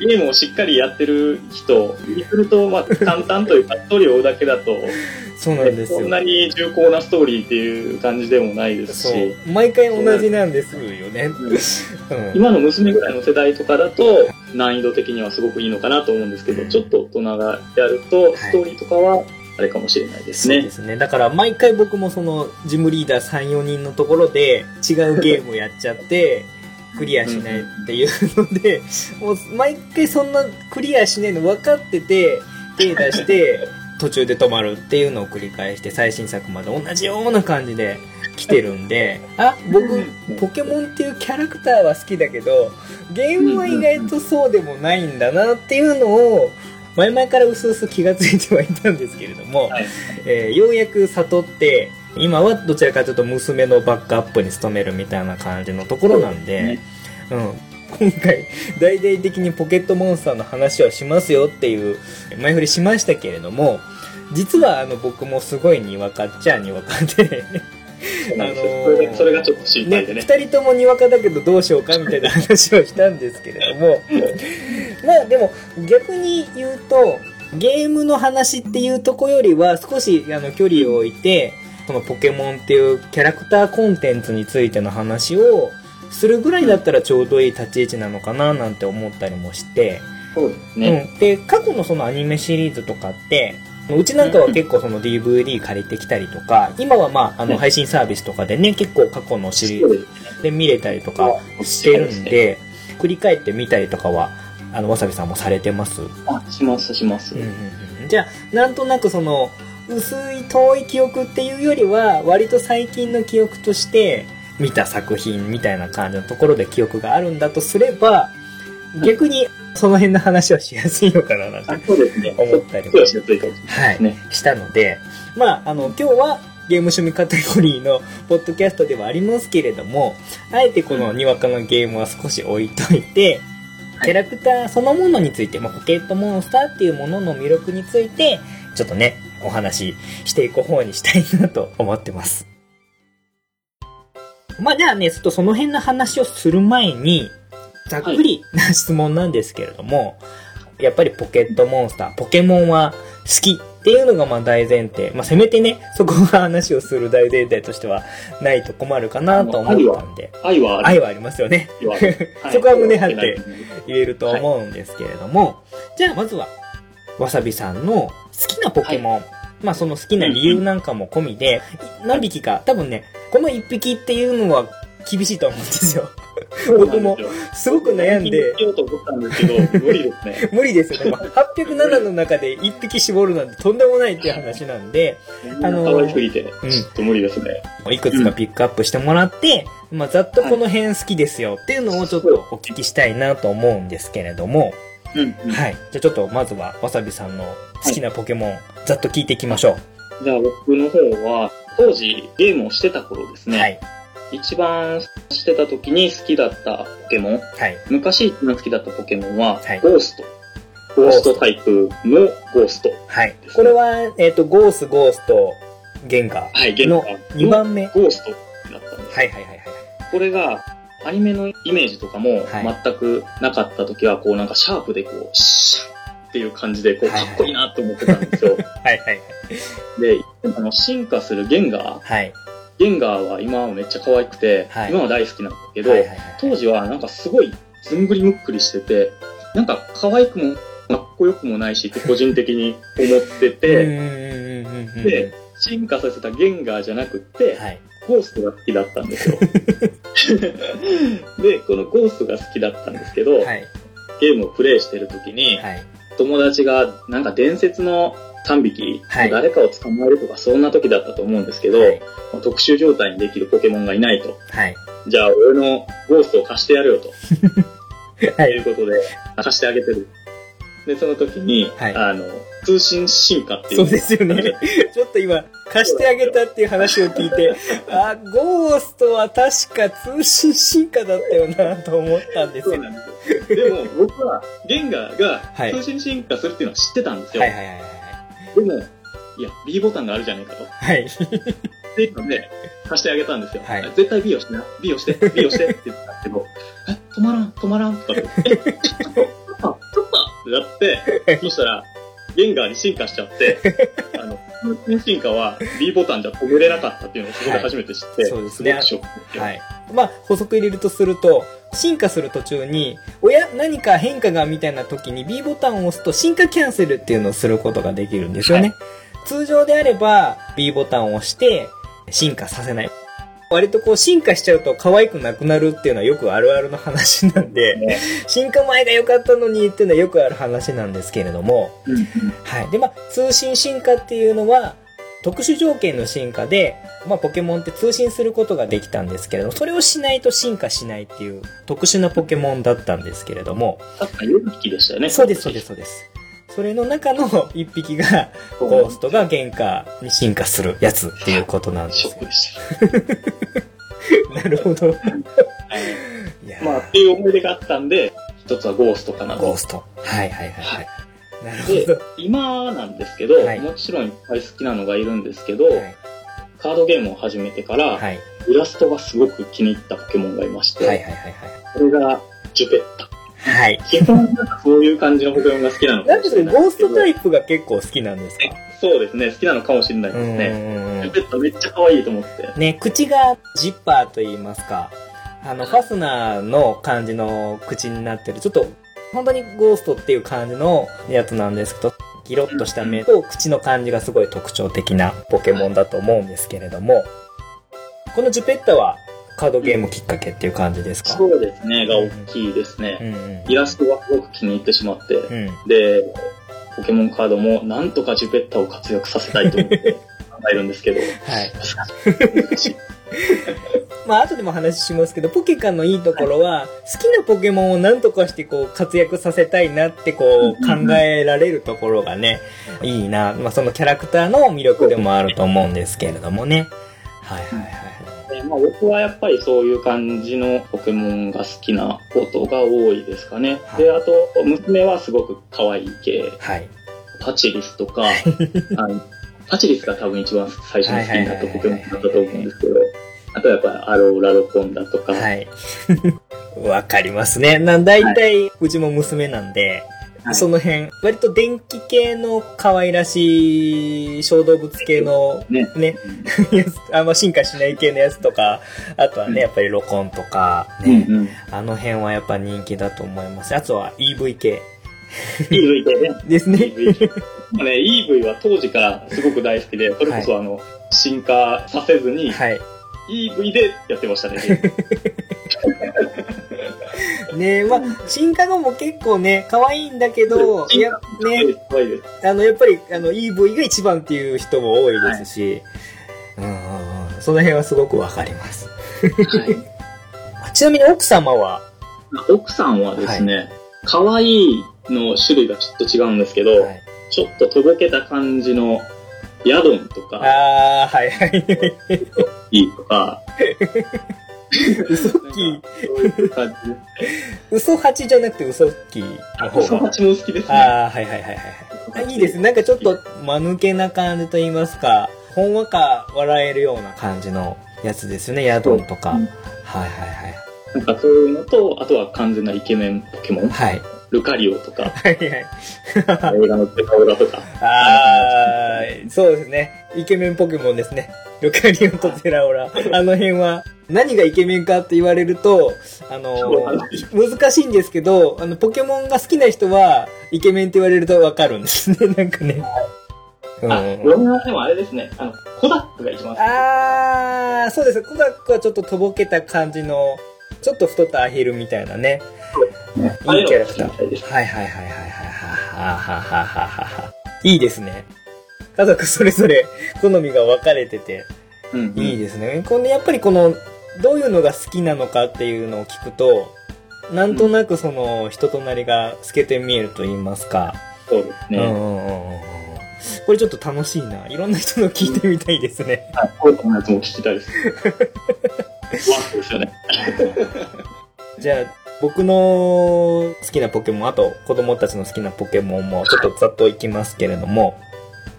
ゲームをしっかりやってる人にすると、まあ、簡単というか、ストーリーを追うだけだと、そうなんですよそん。なに重厚なストーリーっていう感じでもないですし、。毎回同じなんですよね。うん。今の娘ぐらいの世代とかだと、難易度的にはすごくいいのかなと思うんですけど、ちょっと大人がやると、ストーリーとかは、あれかもしれないですねそうで。すね。だから毎回僕もそのジムリーダー3、4人のところで違うゲームをやっちゃって、クリアしないっていうので、もう毎回そんなクリアしないの分かってて、手出して 途中で止まるっていうのを繰り返して最新作まで同じような感じで来てるんで、あ、僕、ポケモンっていうキャラクターは好きだけど、ゲームは意外とそうでもないんだなっていうのを、前々から薄々気がついてはいたんですけれども、はい。えーようやく悟って、今はどちらかというと娘のバックアップに努めるみたいな感じのところなんで、うん。今回、大々的にポケットモンスターの話をしますよっていう前振りしましたけれども、実はあの僕もすごいにわかっちゃにわかで、あのーそれがちょっと心ね、配でね。二人ともにわかだけどどうしようかみたいな話をしたんですけれども、まあでも逆に言うと、ゲームの話っていうとこよりは少しあの距離を置いて、そのポケモンっていうキャラクターコンテンツについての話をするぐらいだったらちょうどいい立ち位置なのかななんて思ったりもして、そうですね。うん。で、過去のそのアニメシリーズとかって、うちなんかは結構その DVD 借りてきたりとか、今はまあ、あの、配信サービスとかでね、結構過去のシリーズで見れたりとかしてるんで、振り返ってみたりとかは、あの、わさびさんもされてます？あ、します、します。うんうんうん。じゃあ、なんとなくその、薄い遠い記憶っていうよりは、割と最近の記憶として、見た作品みたいな感じのところで記憶があるんだとすれば、逆にその辺の話はしやすいのかななんて。思ったりもはい。したので、まあ、あの、今日はゲーム趣味カテゴリーのポッドキャストではありますけれども、あえてこのにわかのゲームは少し置いといて、はいキャラクターそのものについて、まあ、ポケットモンスターっていうものの魅力について、ちょっとね、お話ししていく方にしたいなと思ってます。まあ、じゃあね、ちょっとその辺の話をする前に、ざっくりな質問なんですけれども、やっぱりポケットモンスター、ポケモンは好きっていうのがまあ大前提。まあせめてね、そこが話をする大前提としてはないと困るかなと思ったんで、愛は。愛はありますよね。そこは胸張って言えると思うんですけれども、じゃあまずは、わさびさんの好きなポケモン、まあその好きな理由なんかも込みで、何匹か、多分ね、この一匹っていうのは厳しいと思うんですよ。僕もすごく悩んでようと思ったんですけど、無理ですね。無理ですよね。まあ、807の中で1匹絞るなんてとんでもないっていう話なんで、あのー可愛すぎて、ちょっと無理ですね。いくつかピックアップしてもらって、まあ、ざっとこの辺好きですよっていうのをちょっとお聞きしたいなと思うんですけれども、うんうん。はい。じゃあちょっとまずはわさびさんの好きなポケモン、ざっと聞いていきましょじゃあ僕の方は、当時ゲームをしてた頃ですう。ね。はい。一番してた時に好きだったポケモン。はい。昔一番好きだったポケモンは、はいゴースト。ゴーストタイプのゴースト。はい。これは、えっ、と、ゴース、ゴースト、ゲンガーはい、ゲの2番目。はいゴーストだったんです。はいはいはい。これが、アニメのイメージとかもはい全くなかった時は、こうなんかシャープでこう、シャッっていう感じで、こう、はいはいかっこいいなって思ってたんですよ。はいはいはい。で、あの、進化するゲンガー。はい。ゲンガーは今はめっちゃ可愛くて、はい今は大好きなんだけど、はいはいはい。当時はなんかすごいずんぐりむっくりしてて、なんか可愛くもかっこよくもないしって個人的に思ってて、で、進化させたゲンガーじゃなくって、はい。ゴーストが好きだったんですよ。で、このゴーストが好きだったんですけど、はい。ゲームをプレイしてる時に、はい。友達がなんか伝説の3匹、はい誰かを捕まえるとかそんな時だったと思うんですけど、はい。特殊状態にできるポケモンがいないと。はい。じゃあ俺のゴーストを貸してやるよと。はいいうことで、貸してあげてる。で、その時に、はいあの、通信進化っていう。そうですよね。ちょっと今、貸してあげたっていう話を聞いて、あ、ゴーストは確か通信進化だったよなと思ったんですよ。そうなんですよ。でも、僕は、ゲンガーはいが通信進化するっていうのは知ってたんですよ。はいはいはいでも、いや、B ボタンがあるじゃねえかと。はい。はい。っていうので、貸してあげたんですよ。はい絶対 B をしてな。B をして、B をしてって言ったんですけど、え、止まらん、止まらんとかって、え、ちょっと、ちょっと、ちょっとってなって、そしたら、ゲンガーに進化しちゃって、あの、進化は B ボタンじゃ止めれなかったっていうのをそこで初めて知って、はいそうですねすよはい。まあ、補足入れるとすると、進化する途中に、おや、何か変化がみたいな時に B ボタンを押すと進化キャンセルっていうのをすることができるんですよね。通常であれば B ボタンを押して進化させない。割とこう進化しちゃうと可愛くなくなるっていうのはよくあるあるの話なんで、ね進化前が良かったのにっていうのはよくある話なんですけれども、うんうんはい。で、まあ、通信進化っていうのは、特殊条件の進化で、まあ、ポケモンって通信することができたんですけれども、それをしないと進化しないっていう特殊なポケモンだったんですけれども、確か4匹でしたよね。そうです、そうです、そうです。それの中の 一匹が、ゴーストが原価に進化するやつっていうことなんですよ。なるほど。まあ、っていう思い出があったんで、一つはゴーストかなとゴー。スト。はいはいはいはい。なるでほど。、今なんですけど、はいもちろんいっぱい好きなのがいるんですけど、はいカードゲームを始めてから、はいイラストがすごく気に入ったポケモンがいまして、はいはいはいはい。これがジュペッタ。はい。基本なんかそういう感じのポケモンが好きなのかもしれないゴーストタイイプが結構好きなんですか？そうですね、好きなのかもしれないですうんね。うんうんジュペッタめっちゃ可愛いと思って。ね、口がジッパーと言いますか、あの、ファスナーの感じの口になってる、ちょっと、本当にゴーストっていう感じのやつなんですけど、ギロッとした目と口の感じがすごい特徴的なポケモンだと思うんですけれども、このジュペッタはカードゲームきっかけっていう感じですか？そうですね、が大きいですうね。んイラストがすごく気に入ってしまって、うん。うん。で、ポケモンカードもなんとかジュペッタを活躍させたいと思って考えるんですけど、はい。難しい。まあ後でも話しますけど、ポケカのいいところは、好きなポケモンを何とかしてこう活躍させたいなってこう考えられるところがね、いいな。まあそのキャラクターの魅力でもあると思うんですけれどもね。はいはいはい。でまあ、僕はやっぱりそういう感じのポケモンが好きなことが多いですかね。はいで、あと、娘はすごく可愛い系、はい。パチリスとか、あのパチリスが多分一番最初に好きになったポケモンだったと思うんですけど、あとやっぱりアローラロコンだとか、はい。わかりますね。な、大体、うちも娘なんで、はいその辺、割と電気系の可愛らしい小動物系のね。ね、あんま進化しない系のやつとか、あとはうんね、やっぱりロコンとか、うんね、うん。あの辺はやっぱ人気だと思います。あとは EV 系 EV 系ね。ですね。EV。まあね、EV は当時からすごく大好きで、それこそあの、進化させずにはい。EV でやってましたね。ねまあ、進化後も結構ね、可愛いんだけど、いや、ね。あの、やっぱり、あの、EV が一番っていう人も多いですし、うんうんうん、その辺はすごくわかります。はい。ちなみに奥様は、奥さんはですね、可愛いの種類がちょっと違うんですけど、はい、ちょっととぼけた感じのヤドンとか、あー、はいはい。いいとか、嘘っき嘘八じゃなくて嘘っきの方が。嘘八も好きですね。ああ、はいはいはいはいはい。あいいですね。なんかちょっと、間抜けな感じと言いますか、ほんわか笑えるような感じのやつですよね、ヤドンとか。うんはいはいなんかそういうのと、あとは完全なイケメンポケモン、はい。はい。ルカリオとか、はいはい。映画のペカオラとか、あー、そうですね。イケメンポケモンですね。ルカリオンとゼラオラ。あの辺は、何がイケメンかって言われると、あのー難しいんですけど、あの、ポケモンが好きな人は、イケメンって言われるとわかるんですね、なんかね。うんあ、僕はでもあれですね、あの、コダックが一番好き。あー、そうです。コダックはちょっととぼけた感じの、ちょっと太ったアヒルみたいなね。ねいいキャラクターああい。はいはいはいはいはいはいははははは。いいですね。家族それぞれ好みが分かれてて、うん、いいですね。このやっぱりこの、どういうのが好きなのかっていうのを聞くと、なんとなくその人となりが透けて見えると言いますか。そうですね。うん。これちょっと楽しいな。いろんな人の聞いてみたいですね。はい、こういうやつも聞きたいです。ね。じゃあ、僕の好きなポケモン、あと子供たちの好きなポケモンもちょっとざっといきますけれども、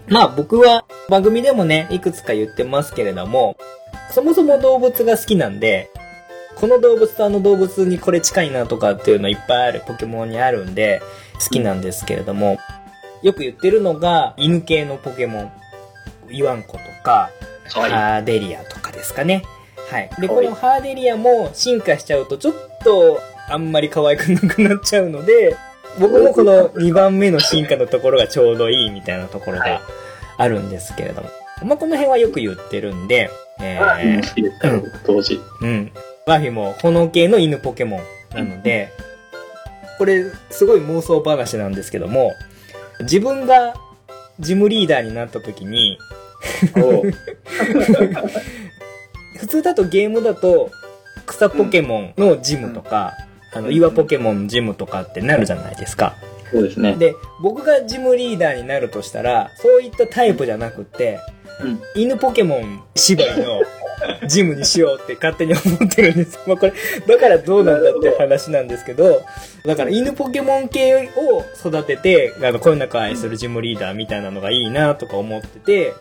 まあ僕は番組でもね、いくつか言ってますけれども、そもそも動物が好きなんで、この動物とあの動物にこれ近いなとかっていうのいっぱいあるポケモンにあるんで、好きなんですけれども、よく言ってるのが犬系のポケモン。イワンコとか。ハーデリアとかですかね。はい。で、このハーデリアも進化しちゃうと、ちょっとあんまり可愛くなくなっちゃうので、僕もこの2番目の進化のところがちょうどいいみたいなところはいがあるんですけれども。まあ、この辺はよく言ってるんで、えあー好きですから、僕当時。うん。バフィも炎系の犬ポケモンなので、これすごい妄想話なんですけども、自分がジムリーダーになった時に、普通だとゲームだと草ポケモンのジムとか、あの岩ポケモンのジムとかってなるじゃないですか。そうですね。で、僕がジムリーダーになるとしたら、そういったタイプじゃなくって、うん。犬ポケモン縛りのジムにしようって勝手に思ってるんです。まあこれ、だからどうなんだって話なんですけど、だから犬ポケモン系を育てて、あの、こよなく愛するジムリーダーみたいなのがいいなとか思ってて、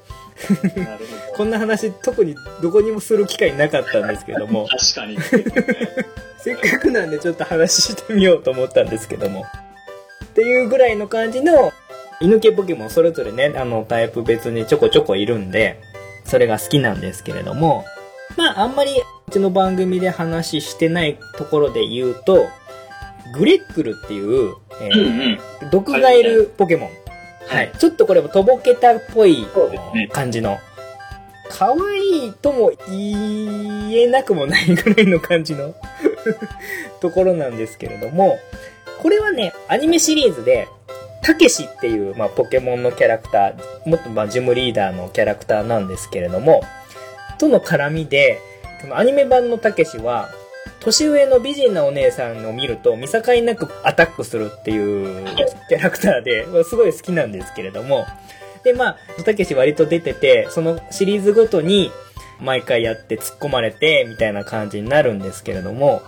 こんな話特にどこにもする機会なかったんですけどもど。、確かに。せっかくなんでちょっと話してみようと思ったんですけども。っていうぐらいの感じの犬系ポケモンそれぞれね、あのタイプ別にちょこちょこいるんで、それが好きなんですけれども、まああんまりうちの番組で話してないところで言うと、グレックルっていう、えうんうん。ー毒がいるポケモン。はい。ちょっとこれもとぼけたっぽい感じの。可愛いとも言えなくもないぐらいの感じの ところなんですけれども、これはね、アニメシリーズで、たけしっていう、まあ、ポケモンのキャラクター、もっとまあ、ジムリーダーのキャラクターなんですけれども、との絡みで、アニメ版のたけしは、年上の美人なお姉さんを見ると見境なくアタックするっていうキャラクターで、まあすごい好きなんですけれども、で、まあ、たけし割と出てて、そのシリーズごとに毎回やって突っ込まれてみたいな感じになるんですけれども、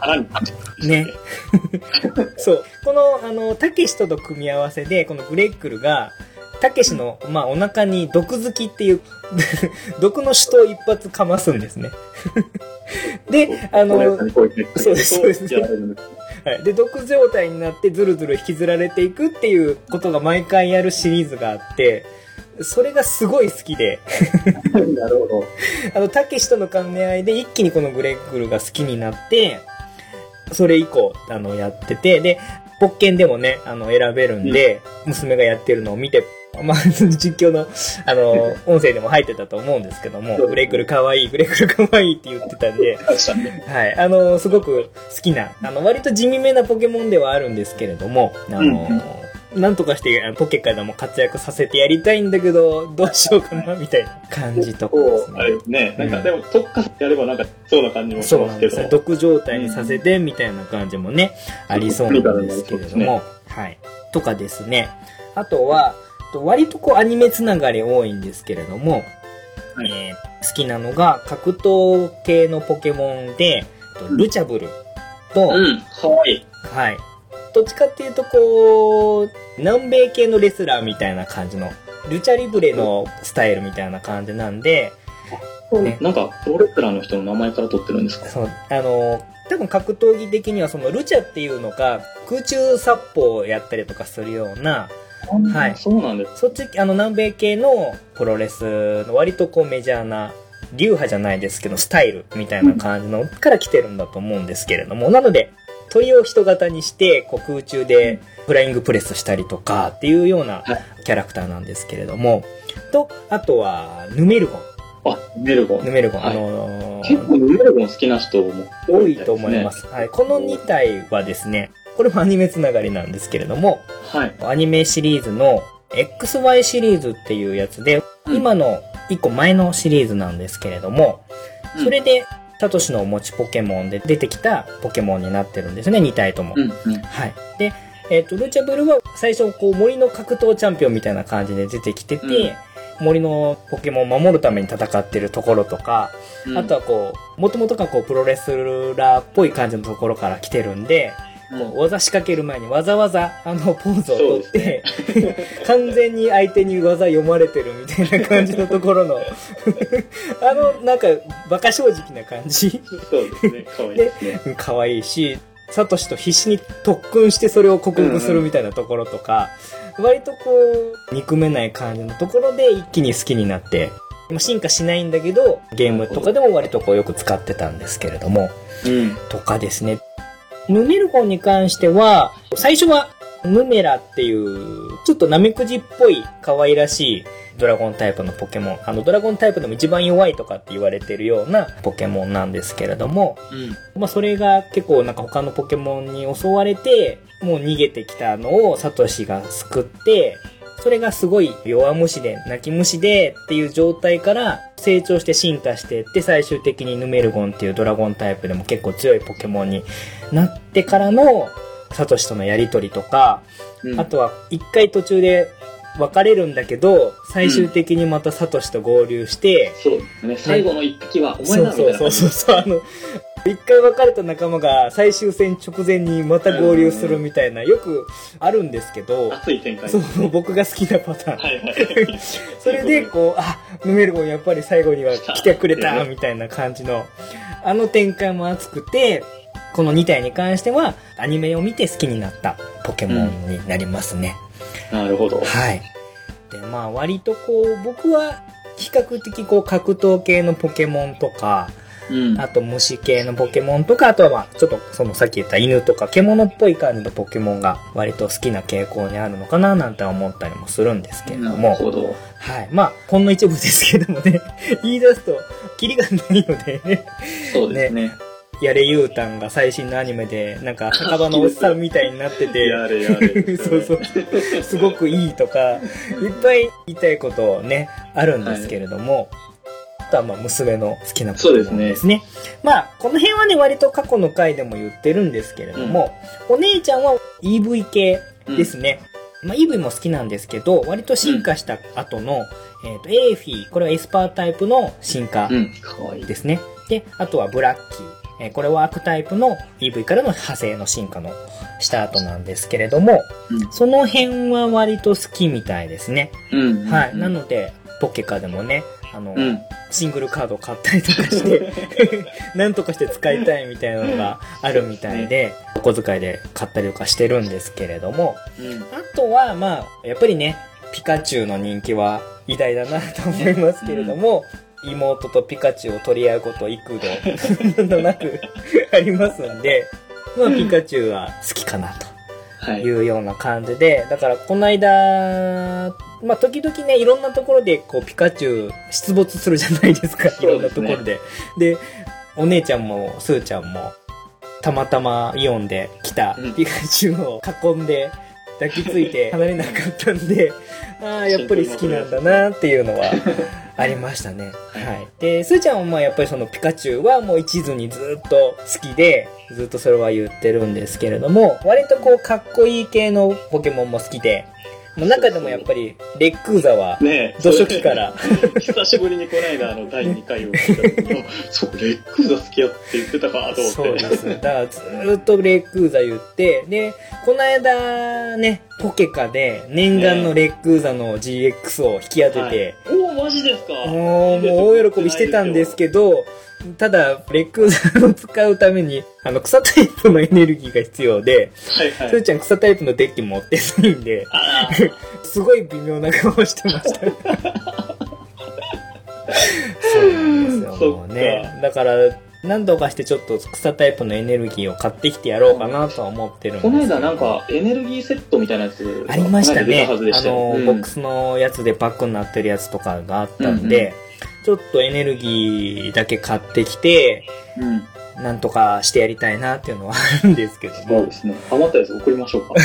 ね。そう。この、あの、たけしとの組み合わせで、このグレックルが、たけしの、まあ、お腹に毒好きっていう、毒の首都を一発かますんですね。で、あの、そうですそうですやられるんですはい。で、毒状態になってずるずる引きずられていくっていうことが毎回やるシリーズがあって、それがすごい好きで、なるほど。あの、たけしとの兼ね合いで一気にこのグレッグルが好きになって、それ以降、あの、やってて、で、ポッケンでもね、あの、選べるんで、娘がやってるのを見て、まあ、実況の、あの、音声でも入ってたと思うんですけども、グレッグルかわいい、グレッグルかわいいって言ってたんで。はい。あの、すごく好きな、あの、割と地味めなポケモンではあるんですけれども、あの、なんとかしてポケカでも活躍させてやりたいんだけど、どうしようかな、みたいな感じとかでこう、すねあ。れですね。なんか、うんでも、特化やればなんか、そうな感じもしそうますけど。なんですね。毒状態にさせて、みたいな感じもね、ありそうなんですけれども、はい。とかですね。あとは、と割とこうアニメつながり多いんですけれども、はいえー好きなのが格闘系のポケモンで、とルチャブルと、うん、かわいい。はい。どっちかっていうと、こう、南米系のレスラーみたいな感じの、ルチャリブレのスタイルみたいな感じなんで、ね。なんか、プロレスラーの人の名前から取ってるんですか？そう、あの、多分格闘技的にはそのルチャっていうのが空中殺法をやったりとかするような、はい。そうなんです。そっち、あの南米系のプロレスの割とこうメジャーな、流派じゃないですけど、スタイルみたいな感じのから来てるんだと思うんですけれども、なので、鳥を人型にして、こう空中でフライングプレスしたりとかっていうようなはいキャラクターなんですけれども、と、あとは、ヌメルゴン。あ、メルゴン。ヌメルゴン。はいあのー結構ヌメルゴン好きな人も多いと思いま。す。はい。この2体はですね、これもアニメつながりなんですけれども、はい。アニメシリーズの XY シリーズっていうやつで、うん今の1個前のシリーズなんですけれども、それで、サトシのお持ちポケモンで出てきたポケモンになってるんですね、2体とも。うん、うん。はい。で、えっ、と、ルチャブルは最初、こう、森の格闘チャンピオンみたいな感じで出てきてて、森のポケモンを守るために戦ってるところとか、うんあとはこう、もともとがこう、プロレスラーっぽい感じのところから来てるんで、こう技仕掛ける前にわざわざあのポーズをとって、完全に相手に技読まれてるみたいな感じのところの、あの、なんか、馬鹿正直な感じ。そうですね。かわいいですね。可愛いし、サトシと必死に特訓してそれを克服するみたいなところとか、割とこう、憎めない感じのところで一気に好きになって、まあ進化しないんだけど、ゲームとかでも割とこうよく使ってたんですけれども、うん。とかですね。ヌメルゴンに関しては、最初はヌメラっていう、ちょっとナメクジっぽい可愛らしいドラゴンタイプのポケモン。あの、ドラゴンタイプでも一番弱いとかって言われてるようなポケモンなんですけれども、うん。まあそれが結構なんか他のポケモンに襲われて、もう逃げてきたのをサトシが救って、それがすごい弱虫で泣き虫でっていう状態から成長して進化していって最終的にヌメルゴンっていうドラゴンタイプでも結構強いポケモンになってからのサトシとのやりとりとか、うん。あとは一回途中で別れるんだけど、最終的にまたサトシと合流して、そうですね。最後の一匹は、お前そうだみたいなそうそうそうあの、一回別れた仲間が最終戦直前にまた合流するみたいな、よくあるんですけど、熱い展開。そう、僕が好きなパターン。はいはい。それで、こう、あ、ヌメルゴンやっぱり最後には来てくれた、みたいな感じの、あの展開も熱くて、この2体に関しては、アニメを見て好きになったポケモンになりますね。なるほど。はい。で、まあ割とこう、僕は比較的こう格闘系のポケモンとか、うん。あと虫系のポケモンとか、あとはまあ、ちょっとそのさっき言った犬とか獣っぽい感じのポケモンが割と好きな傾向にあるのかななんて思ったりもするんですけれどなるも。ほど。はい。まあ、ほんの一部ですけどもね、言い出すと、キリがないので、そうですね。やれゆうたんが最新のアニメで、なんか、墓場のおっさんみたいになってて、やれやれ。そうそう。すごくいいとか、いっぱい言いたいことね、あるんですけれども、あとはまあ娘の好きなポケモンですね。まあ、この辺はね、割と過去の回でも言ってるんですけれども、お姉ちゃんは EV 系ですね。まあ、EV も好きなんですけど、割と進化した後の、えっ、と、エーフィー、これはエスパータイプの進化うん。かわいい。ですね。で、あとはブラッキー。えーこれはアークタイプの EV からの派生の進化のした後なんですけれども、うんその辺は割と好きみたいですね。うん。はい。なので、ポケカでもね、あの、うん。シングルカードを買ったりとかして、なんとかして使いたいみたいなのがあるみたいで、お小遣いで買ったりとかしてるんですけれども、うん。あとは、まあ、やっぱりね、ピカチュウの人気は偉大だなと思いますけれども、妹とピカチュウを取り合うこと幾度、となく ありますんで、まあ、ピカチュウは好きかなはい。というような感じで、だからこの間、まあ、時々ね、いろんなところで、こう、ピカチュウ出没するじゃないですか、いろんなところで。で、お姉ちゃんも、スーちゃんも、たまたまイオンで来たうんピカチュウを囲んで、抱きついて離れなかったんで、ああ、やっぱり好きなんだなっていうのはありましたね。はい。で、スーちゃんはまあやっぱりそのピカチュウはもう一途にずっと好きで、ずっとそれは言ってるんですけれども、割とこうかっこいい系のポケモンも好きで、もう中でもやっぱりレックーザは、ねえ。土初期から。久しぶりにこの間、あの、第2回を聞いた時に、あそう、レックーザ好きやって言ってたか、とそ思って。うです。だからずーっとレックーザ言って、で、この間ね、ポケカで念願のレックーザの GX を引き当てて、おお、マジですかもう、もう大喜びしてたんですけど、ただ、レックを使うために、あの、草タイプのエネルギーが必要で、はいはい。すーちゃん草タイプのデッキ持ってないんで、あすごい微妙な顔してました。そうなんですよ、もうね。だから、何度かしてちょっと草タイプのエネルギーを買ってきてやろうかなとは思ってるんですこの間なんか、エネルギーセットみたいなやつ。ありましたね。たあの、うんボックスのやつでパックになってるやつとかがあったんで、ちょっとエネルギーだけ買ってきて、うん。なんとかしてやりたいなっていうのはあるんですけどもそうで。すね。余ったやつ送りましょうか。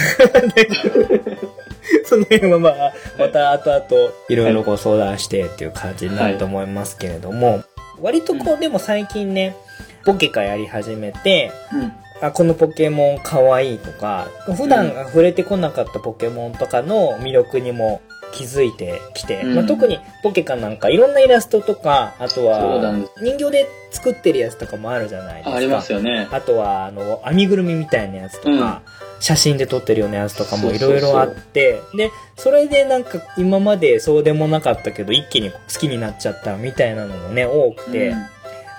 その辺はまあ、また後々いろいろご相談してっていう感じになると思いますけれども、割とこうでも最近ね、ポケカやり始めて、うん。あ、このポケモン可愛いとか、普段触れてこなかったポケモンとかの魅力にも気づいてきて、うん。まあ、特にポケカなんかいろんなイラストとか、あとは人形で作ってるやつとかもあるじゃないですか。あありますよね。あとは、あの、編みぐるみみたいなやつとか、写真で撮ってるようなやつとかもいろいろあって、で、それでなんか今までそうでもなかったけど、一気に好きになっちゃったみたいなのもね、多くて、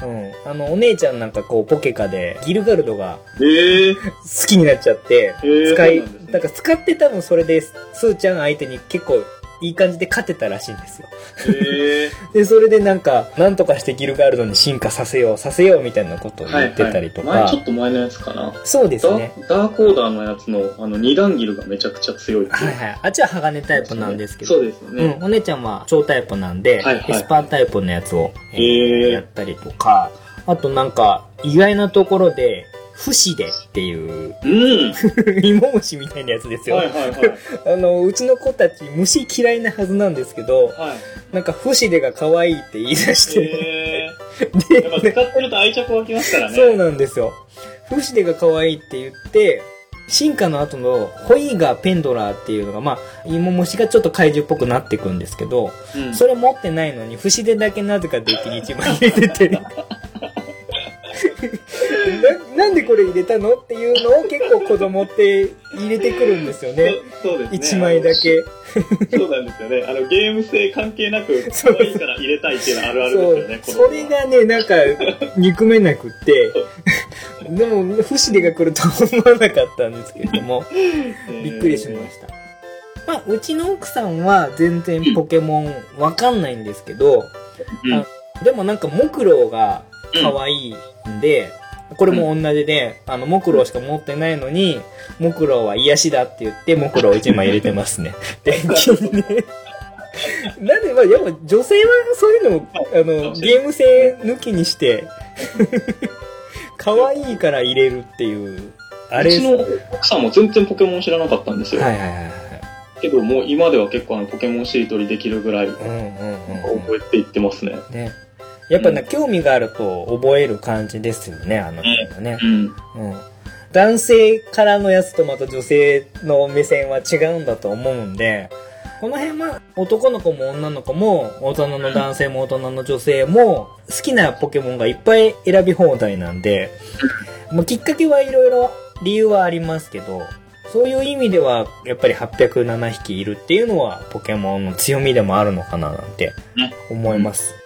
うん。あの、お姉ちゃんなんかこう、ポケカでギルガルドがうん、え え好きになっちゃって、えー使い、なんね。だから使って多分それで、スーちゃん相手に結構いい感じで勝てたらしいんですよ。ええで、それでなんか、なんとかしてギルガルドに進化させよう、させようみたいなことを言ってたりとか。はいはい前ちょっと前のやつかな。そうですダね。ダークオーダーのやつの、あの、二段ギルがめちゃくちゃ強い。はいはい。あっちは鋼タイプなんですけど。そうですよね。うん、お姉ちゃんは超タイプなんで、はいはいエスパータイプのやつを、えーやったりとか、あとなんか、意外なところで、不死でっていう、うん。芋虫みたいなやつですよ。はいはいはい。あの、うちの子たち虫嫌いなはずなんですけど、はい。なんか不死でが可愛いって言い出して、ええやっぱで、使ってると愛着湧きますからね。そうなんですよ。不死でが可愛いって言って、進化の後のホイーガーペンドラーっていうのが、まあ、芋虫がちょっと怪獣っぽくなっていくんですけど、うん。それ持ってないのに、不死でだけなぜかデッキに一枚入れてて。ななんでこれ入れたのっていうのを結構子供って入れてくるんですよね。そうそうですね。一枚だけ。そうなんですよね。あの、ゲーム性関係なく、そ愛いから入れたいっていうのはあるあるですよね、。それがね、なんか、憎めなくって、でも、不死でが来るとは思わなかったんですけれども、びっくりしました。まあ、うちの奥さんは全然ポケモンわかんないんですけど、うんあでもなんか、モクロウが可愛いんで、これも同じで、あの、木狼しか持ってないのに、木狼は癒しだって言って、木狼を1枚入れてますね。電気にね。なんで、まあ、やっぱ女性はそういうのを、あの、ゲーム性抜きにして、可愛いから入れるっていう、あれうちの奥さんも全然ポケモン知らなかったんですよ。はいはいはいはい。けどもう今では結構あのポケモンしりとりできるぐらいうんうんうん。覚えていってますね。ね。やっぱね、興味があると覚える感じですよね、あの辺はね。うん。うん。男性からのやつとまた女性の目線は違うんだと思うんで、この辺は男の子も女の子も大人の男性も大人の女性も好きなポケモンがいっぱい選び放題なんで、もうきっかけはいろいろ理由はありますけど、そういう意味ではやっぱり807匹いるっていうのはポケモンの強みでもあるのかななんてね思います。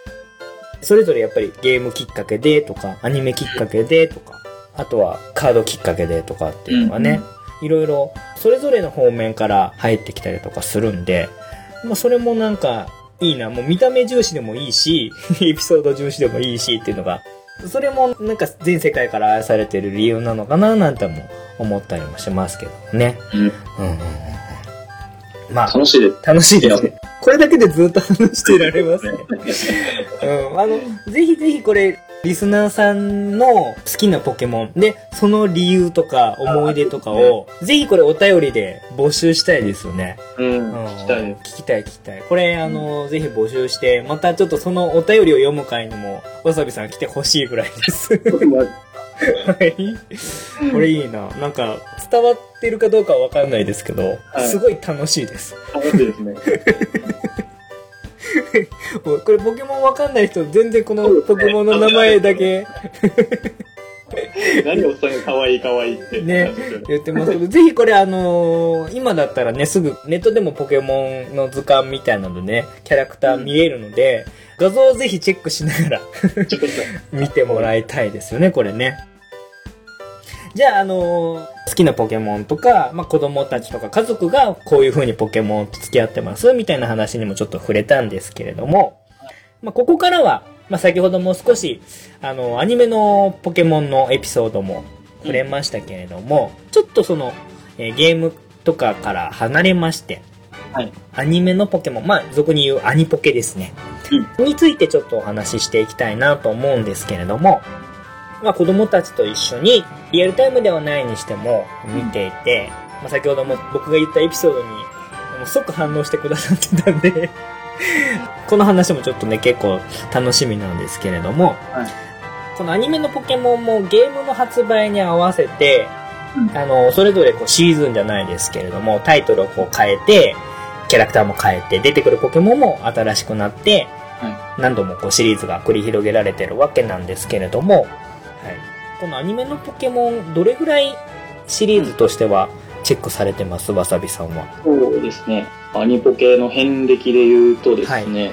それぞれやっぱりゲームきっかけでとか、アニメきっかけでとか、あとはカードきっかけでとかっていうのがね、いろいろそれぞれの方面から入ってきたりとかするんで、まあそれもなんかいいな、もう見た目重視でもいいし、エピソード重視でもいいしっていうのが、それもなんか全世界から愛されてる理由なのかななんても思ったりもしますけどね。うん。うんうんうんうん。まあ、楽しいです。楽しいですね。これだけでずっと話してられますね。うん、あの、ぜひぜひこれ、リスナーさんの好きなポケモンで、その理由とか思い出とかを、ぜひこれお便りで募集したいですよね。うん。うん聞きたい。聞きたい聞きたい。これ、あの、ぜひ募集して、またちょっとそのお便りを読む回にも、わさびさん来てほしいぐらいです。はい。これいいな。なんか、伝わってるかどうかはわかんないですけど、はいすごい楽しいです。楽しいですね。も うこれポケモンわかんない人、全然このポケモンの名前だけ 何をおっさんが可愛い可愛いって。ね言ってますけど、ぜひこれあのー今だったらね、すぐネットでもポケモンの図鑑みたいなのでね、キャラクター見えるので、画像をぜひチェックしながらちょっと見てもらいたいですよね、これね。じゃあ、あのー好きなポケモンとか、まあ、子供たちとか家族がこういう風にポケモンと付き合ってます、みたいな話にもちょっと触れたんですけれども、まあ、ここからは、まあ、先ほども少し、あの、アニメのポケモンのエピソードも触れましたけれども、ちょっとその、えーゲームとかから離れまして、はい。アニメのポケモン、まあ、俗に言うアニポケですね。についてちょっとお話ししていきたいなと思うんですけれども、まあ、子供たちと一緒に、リアルタイムではないにしても見ていて、まあ、先ほども僕が言ったエピソードに、もう即反応してくださってたんで、この話もちょっとね、結構楽しみなんですけれども、はい。このアニメのポケモンもゲームの発売に合わせて、うん。あの、それぞれこうシーズンじゃないですけれども、タイトルをこう変えて、キャラクターも変えて、出てくるポケモンも新しくなって、は何度もこうシリーズが繰り広げられてるわけなんですけれども、はい、このアニメのポケモン、どれぐらいシリーズとしてはチェックされてます、わさびさんは。そうですね。アニポケの遍歴で言うとですね、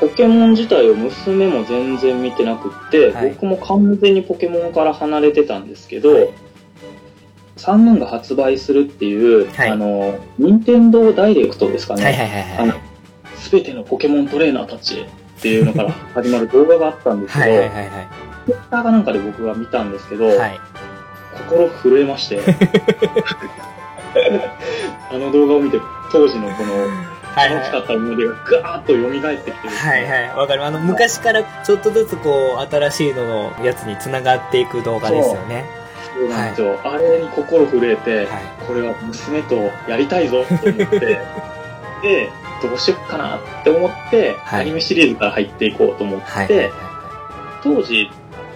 ポケモン自体を娘も全然見てなくって、はい僕も完全にポケモンから離れてたんですけど、はいサンムーンが発売するっていう、はいあの、任天堂ダイレクトですかね。はいはいはいはい。すべてのポケモントレーナーたちへっていうのから始まる動画があったんですけど、はいはいはいはい。ツイッターかなんかで僕が見たんですけど、はい。心震えまして、あの動画を見て当時のこのはい楽しかった思い出がガーッと蘇ってきてですねはいはい。わかる。あの、昔からちょっとずつこう、新しいののやつに繋がっていく動画ですよね。そうなんですよ、あれに心震えて、はい。これは娘とやりたいぞと思って、で、どうしよっかなって思って、はいアニメシリーズから入っていこうと思って、はい。はい。当時、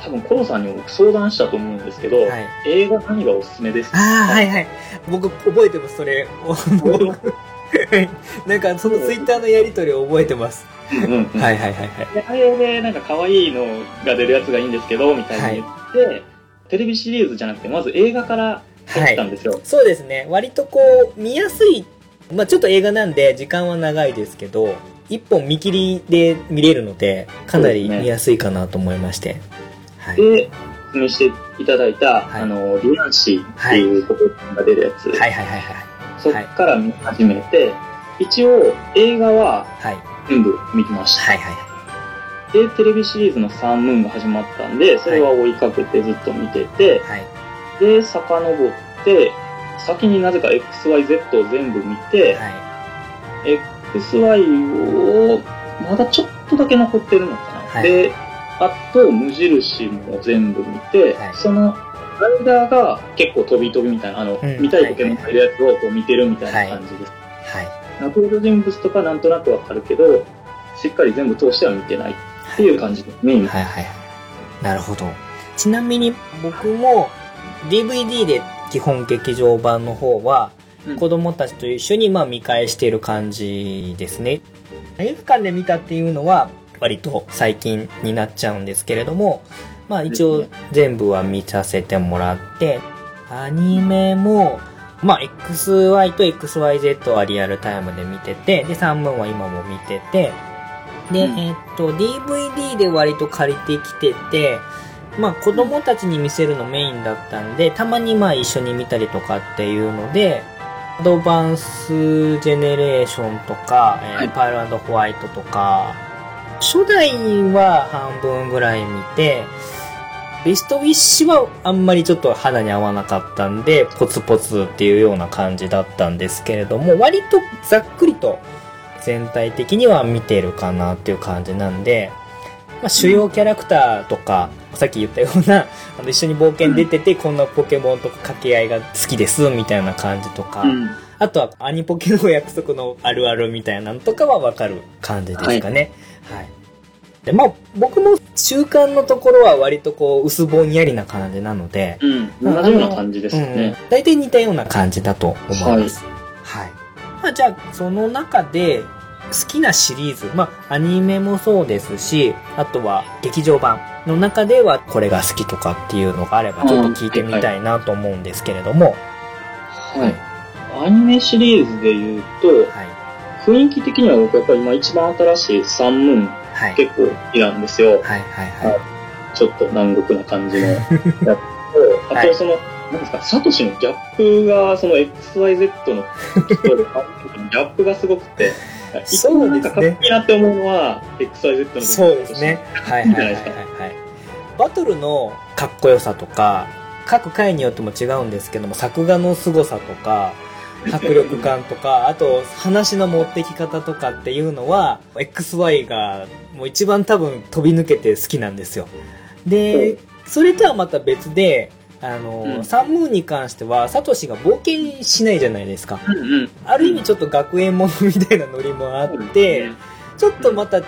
多分コロさんにも相談したと思うんですけど、はい。映画何がおすすめですか？ああ、はいはい。僕、覚えてます、それ。は いなんか、そのツイッターのやりとりを覚えてます。うんうんはいはいはいはい。であれでなんか可愛いのが出るやつがいいんですけど、みたいに言って、テレビシリーズじゃなくて、まず映画から撮ったんですよ。そうですね。割とこう、見やすい。まあちょっと映画なんで、時間は長いですけど、一本見切りで見れるので、かなり見やすいかなと思いまして。はい。で、お勧めしていただいた、はいあの、リアンシーっていうポケモンが出るやつ、はいはいはいはい。そっから見始めて、一応映画ははい。全部見ました。はいはいはい。で、テレビシリーズのサンムーンが始まったんで、それは追いかけてずっと見てて、はい。で、遡って、先になぜか XYZ を全部見て、はい。XY をまだちょっとだけ残ってるのかな。はいで、あと、無印も全部見て、はいその間が結構飛び飛びみたいな、あの、うん見たいポケモンがいるやつをこう見てるみたいな感じです。はい。登場人物とかなんとなくわかるけど、しっかり全部通しては見てないっていう感じですね、今はいはいはい。なるほど。ちなみに僕も DVD で基本劇場版の方はうん子供たちと一緒にまあ見返している感じですね。映画館で見たっていうのは割と最近になっちゃうんですけれども、まあ一応全部は見させてもらって、アニメもまあ XY と XYZ はリアルタイムで見てて、で3分は今も見てて、で、うん。えーっと、DVD で割と借りてきてて、まあ子供たちに見せるのメインだったんで、たまにまあ一緒に見たりとかっていうので、アドバンスジェネレーションとか、えーはい。パールホワイトとか、初代は半分ぐらい見て、ベストウィッシュはあんまりちょっと肌に合わなかったんで、ポツポツっていうような感じだったんですけれども、割とざっくりと全体的には見てるかなっていう感じなんで、まあ、主要キャラクターとか、さっき言ったような、あの一緒に冒険出てて、こんなポケモンとか掛け合いが好きです、みたいな感じとか、うん。あとはアニポケのお約束のあるあるみたいなのとかはわかる感じですかね。はい。で、まあ、僕の習慣のところは割とこう、薄ぼんやりな感じなので、うん。同じような感じですよね。うん大体似たような感じだと思います。はい。まあ、じゃあ、その中で、好きなシリーズ、まあ、アニメもそうですし、あとは劇場版の中ではこれが好きとかっていうのがあれば、ちょっと聞いてみたいなと思うんですけれども、はい。アニメシリーズで言うと、はい。雰囲気的には僕やっぱり今一番新しいサンムーンはい。結構好きなんですよ。はいはいはい。ちょっと南国な感じのやつと、あはいとその、なんですか、サトシのギャップが、その XYZ の時と、ギャップがすごくて、一そうですね番なんかかっこいいなって思うのは、XYZ の時そうですね。。はいはいはいはいはい。バトルのかっこよさとか、各回によっても違うんですけども、作画の凄さとか、迫力感とか、あと話の持ってき方とかっていうのは、XY がもう一番多分飛び抜けて好きなんですよ。で、それとはまた別で、あの、うんサンムーンに関しては、サトシが冒険しないじゃないですか。うんうん。ある意味ちょっと学園ものみたいなノリもあって、ちょっとまた違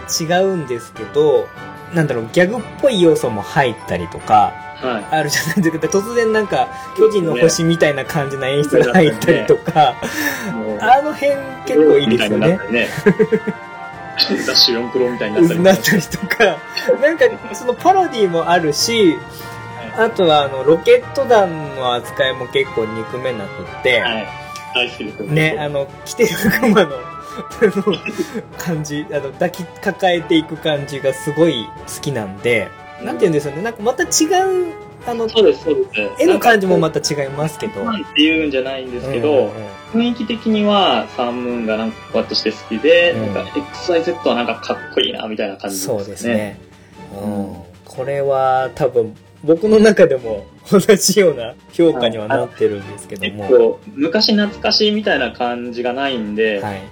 うんですけど、なんだろう、ギャグっぽい要素も入ったりとか、はあるじゃないですか。突然なんか、巨人の星みたいな感じな演出が入ったりとか、い。もうあの辺結構いいですよね。ダッシュ4クロみたいになったり。なったりとか、なんかそのパロディもあるし、あとはあの、ロケット弾の扱いも結構憎めなくって、はい。ね、あの、着てるクマの、あの、感じ、あの、抱きかかえていく感じがすごい好きなんで、なんて言うんですよね、なんかまた違う、あの、そうです、そうです。絵の感じもまた。た違いますけど。なんて言うんじゃないんですけどうんうんうん、雰囲気的にはサンムーンがなんかこうやってして好きで、うんなんか XYZ はなんかかっこいいな、みたいな感じですね。そうですね。うん。これは多分、僕の中でも同じような評価にはなってるんですけども。結構、昔懐かしいみたいな感じがないんで、はい。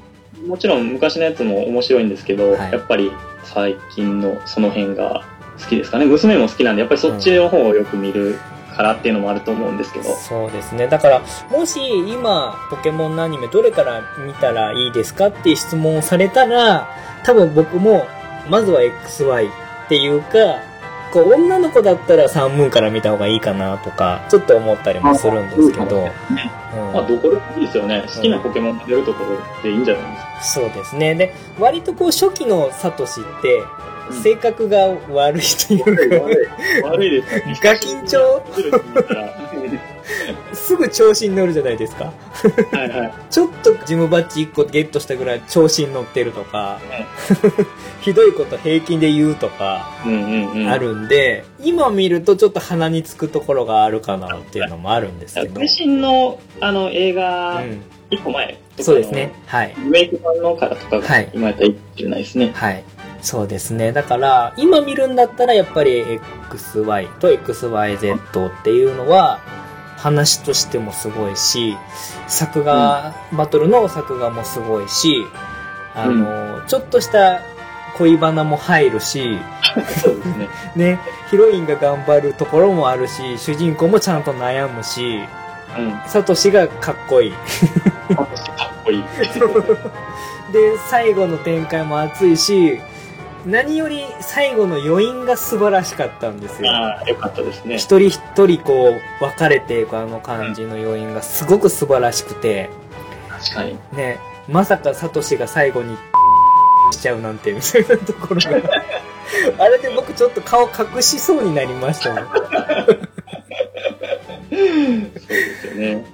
もちろん昔のやつも面白いんですけど、はいやっぱり最近のその辺が好きですかね。娘も好きなんで、やっぱりそっちの方をよく見るからっていうのもあると思うんですけど。そうですね。だから、もし今、ポケモンのアニメどれから見たらいいですかっていう質問をされたら、多分僕も、まずは XY っていうか、こう、女の子だったらサンムーンから見た方がいいかなとか、ちょっと思ったりもするんですけど、まあ、どこでもいいですよね。好きなポケモンが出るところでいいんじゃないですか。そうですね。で、割とこう、初期のサトシって、うん性格が悪いというか、悪い悪いです。ガキンチョ？すぐ調子に乗るじゃないですか。はいはい。ちょっとジムバッジ1個ゲットしたぐらい調子に乗ってるとかね、ひどいこと平均で言うとか。あ。るんで、今見るとちょっと鼻につくところがあるかなっていうのもあるんですけど。最新のあの映う画、ん、一個前とかのそうですね。はい。リメイク版のからとかはいが今やったらいいかもしれないですね。はい。そうですね。だから、今見るんだったらやっぱり XY と XYZ っていうのは、話としてもすごいし、作画、バトルの作画もすごいし、あの、ちょっとした恋バナも入るし、そうですね。ね、ヒロインが頑張るところもあるし、主人公もちゃんと悩むし、うん。サトシがかっこいい。かっこいい。で、最後の展開も熱いし、何より最後の余韻が素晴らしかったんですよ。ああ、よかったですね。一人一人こう分かれていくあの感じの余韻がすごく素晴らしくて、確かに。ね、まさかサトシが最後に しちゃうなんてみたいなところが。あれで僕ちょっと顔隠しそうになりましたもん。そうですよね。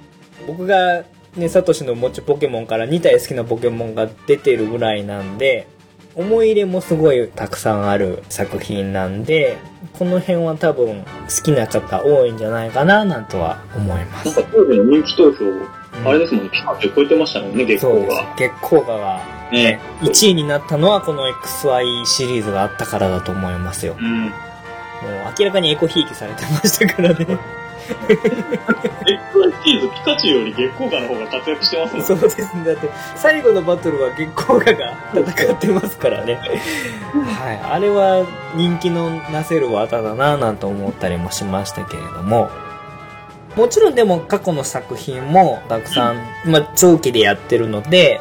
僕がね、サトシの持ちポケモンから2体好きなポケモンが出てるぐらいなんで、思い入れもすごいたくさんある作品なんで、この辺は多分好きな方多いんじゃないかななんとは思います。なんか当時の人気投票、うんあれですもんね、ピカチュウ超えてましたもんね、月光が。。月光河がね。1位になったのはこの XY シリーズがあったからだと思いますよ。うん。もう明らかにエコひいきされてましたからね。え、これシーズピカチュウより月光河の方が活躍してますもんそうですね。だって、最後のバトルは月光河が戦ってますからね。はい。あれは人気のなせる技だなぁなんて思ったりもしましたけれども。もちろんでも過去の作品もたくさん、まあ、長期でやってるので、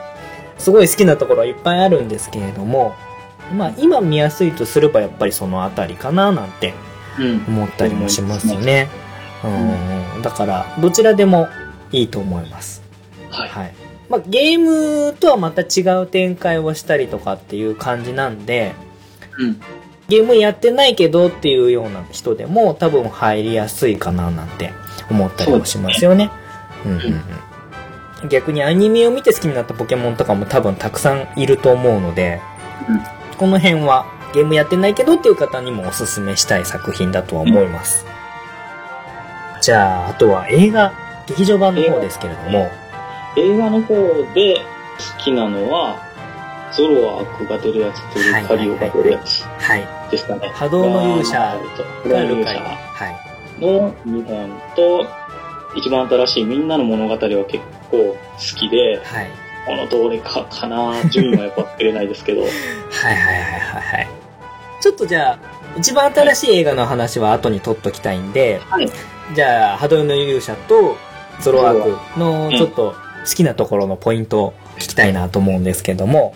すごい好きなところはいっぱいあるんですけれども、まあ今見やすいとすればやっぱりそのあたりかななんてうん。思ったりもしますよね。うん、だから、どちらでもいいと思います。はい。はい。まあ、ゲームとはまた違う展開をしたりとかっていう感じなんで、うん。ゲームやってないけどっていうような人でも多分入りやすいかななんて思ったりもしますよね。うんうんうん。逆にアニメを見て好きになったポケモンとかも多分たくさんいると思うので、うんこの辺はゲームやってないけどっていう方にもおすすめしたい作品だとは思います。じゃあ、あとは映画、劇場版の方ですけれども、映画の方で好きなのは、ゾロアークが出るやつとルカリオが出るやつはい。ですかね。波動の勇者波動の勇者はい。の2本と、一番新しいみんなの物語は結構好きで、はい。このどれかかな順位はやっぱ作れないですけど、はいはいはいはいはい。ちょっとじゃあ、一番新しい映画の話は後に取っときたいんで、はいじゃあ、波動の勇者とゾロアークのちょっと好きなところのポイントを聞きたいなと思うんですけども、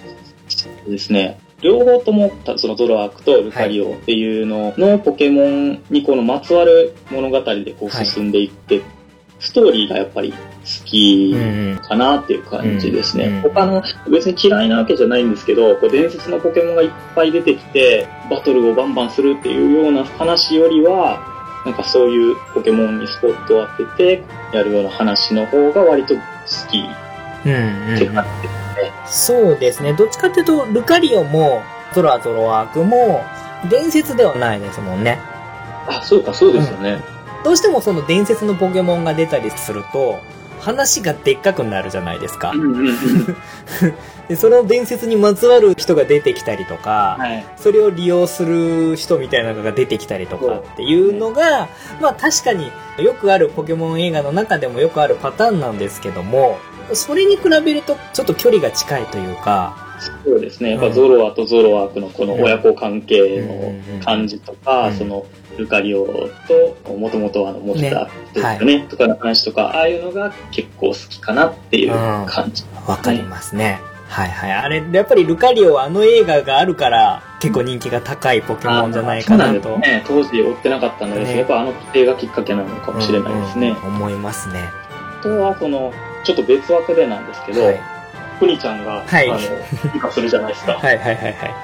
ですね。両方とも、たそのゾロアークとルカリオっていうののポケモンにこのまつわる物語でこうはい進んでいって、ストーリーがやっぱり好き。かなっていう感じですね。うん他の、別に嫌いなわけじゃないんですけど、こう伝説のポケモンがいっぱい出てきて、バトルをバンバンするっていうような話よりは、なんかそういうポケモンにスポットを当ててやるような話の方が割と好きうんうんって感じですね。そうですね。どっちかっていうと、ルカリオも、ゾロアゾロアークも、伝説ではないですもんね。あ、そうか、そうですよね。どうしてもその伝説のポケモンが出たりすると、話がでっかくなるじゃないですか。で、その伝説にまつわる人が出てきたりとか、はい。それを利用する人みたいなのが出てきたりとかっていうのが、まあ確かによくあるポケモン映画の中でもよくあるパターンなんですけども、それに比べるとちょっと距離が近いというか、そうですね。やっぱゾロアとゾロアークのこの親子関係の感じとか、うんそのルカリオともともとあの持ってたっていうかねね、とかの話とか、ああいうのが結構好きかなっていう感じ。わかりますね。はいはい。あれ、やっぱりルカリオはあの映画があるから結構人気が高いポケモンじゃないかなと。ね。当時追ってなかったんですけど、ねやっぱあの映画きっかけなのかもしれないですね。うんうん思いますね。あとは、その、ちょっと別枠でなんですけど、はい。クニちゃんが、はいあの、美化するじゃないですか。はいはいはいはい。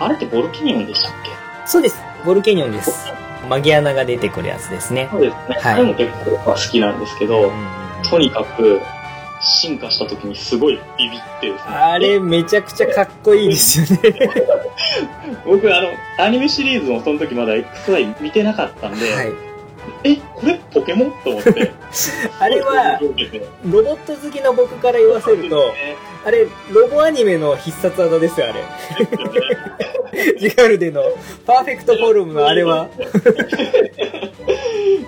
あれってボルキニオンでしたっけ？そうです。ボルケニオンです。マギアナが出てくるやつですね。そうですね。はいあれも結構好きなんですけど、うんとにかく、進化した時にすごいビビってですね。あれ、めちゃくちゃかっこいいですよね。僕、あの、アニメシリーズもその時まだ XY 見てなかったんで、はい。え、これポケモン？と思って。あれは、ロボット好きの僕から言わせると、あれ、ロボアニメの必殺技ですよ、あれ。ジガルデのパーフェクトフォルムのあれは。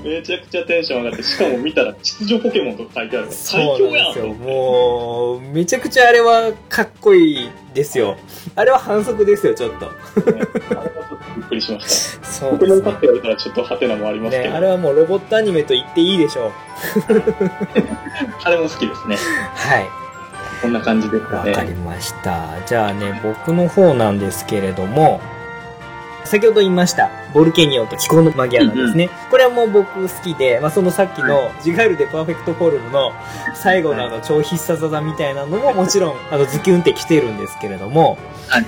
めちゃくちゃテンション上がって、しかも見たら秩序ポケモンとか書いてある。最強やんですよ。もう、めちゃくちゃあれはかっこいいですよ。あれは反則ですよ、ちょっと。ねあれはちょっとびっくりしました。そうポケモンカって言われたらちょっとハテナもありますけね、ど、あれはもうロボットアニメと言っていいでしょう。あれも好きですね。はい。こんな感じですかね。わかりました。じゃあね、僕の方なんですけれども、先ほど言いました、ボルケニオンと気候のマギアなんですね。これはもう僕好きで、まあ、そのさっきのジガールでパーフェクトフォルムの最後のあの超必殺技みたいなのももちろんあのズキュンって来てるんですけれども、はい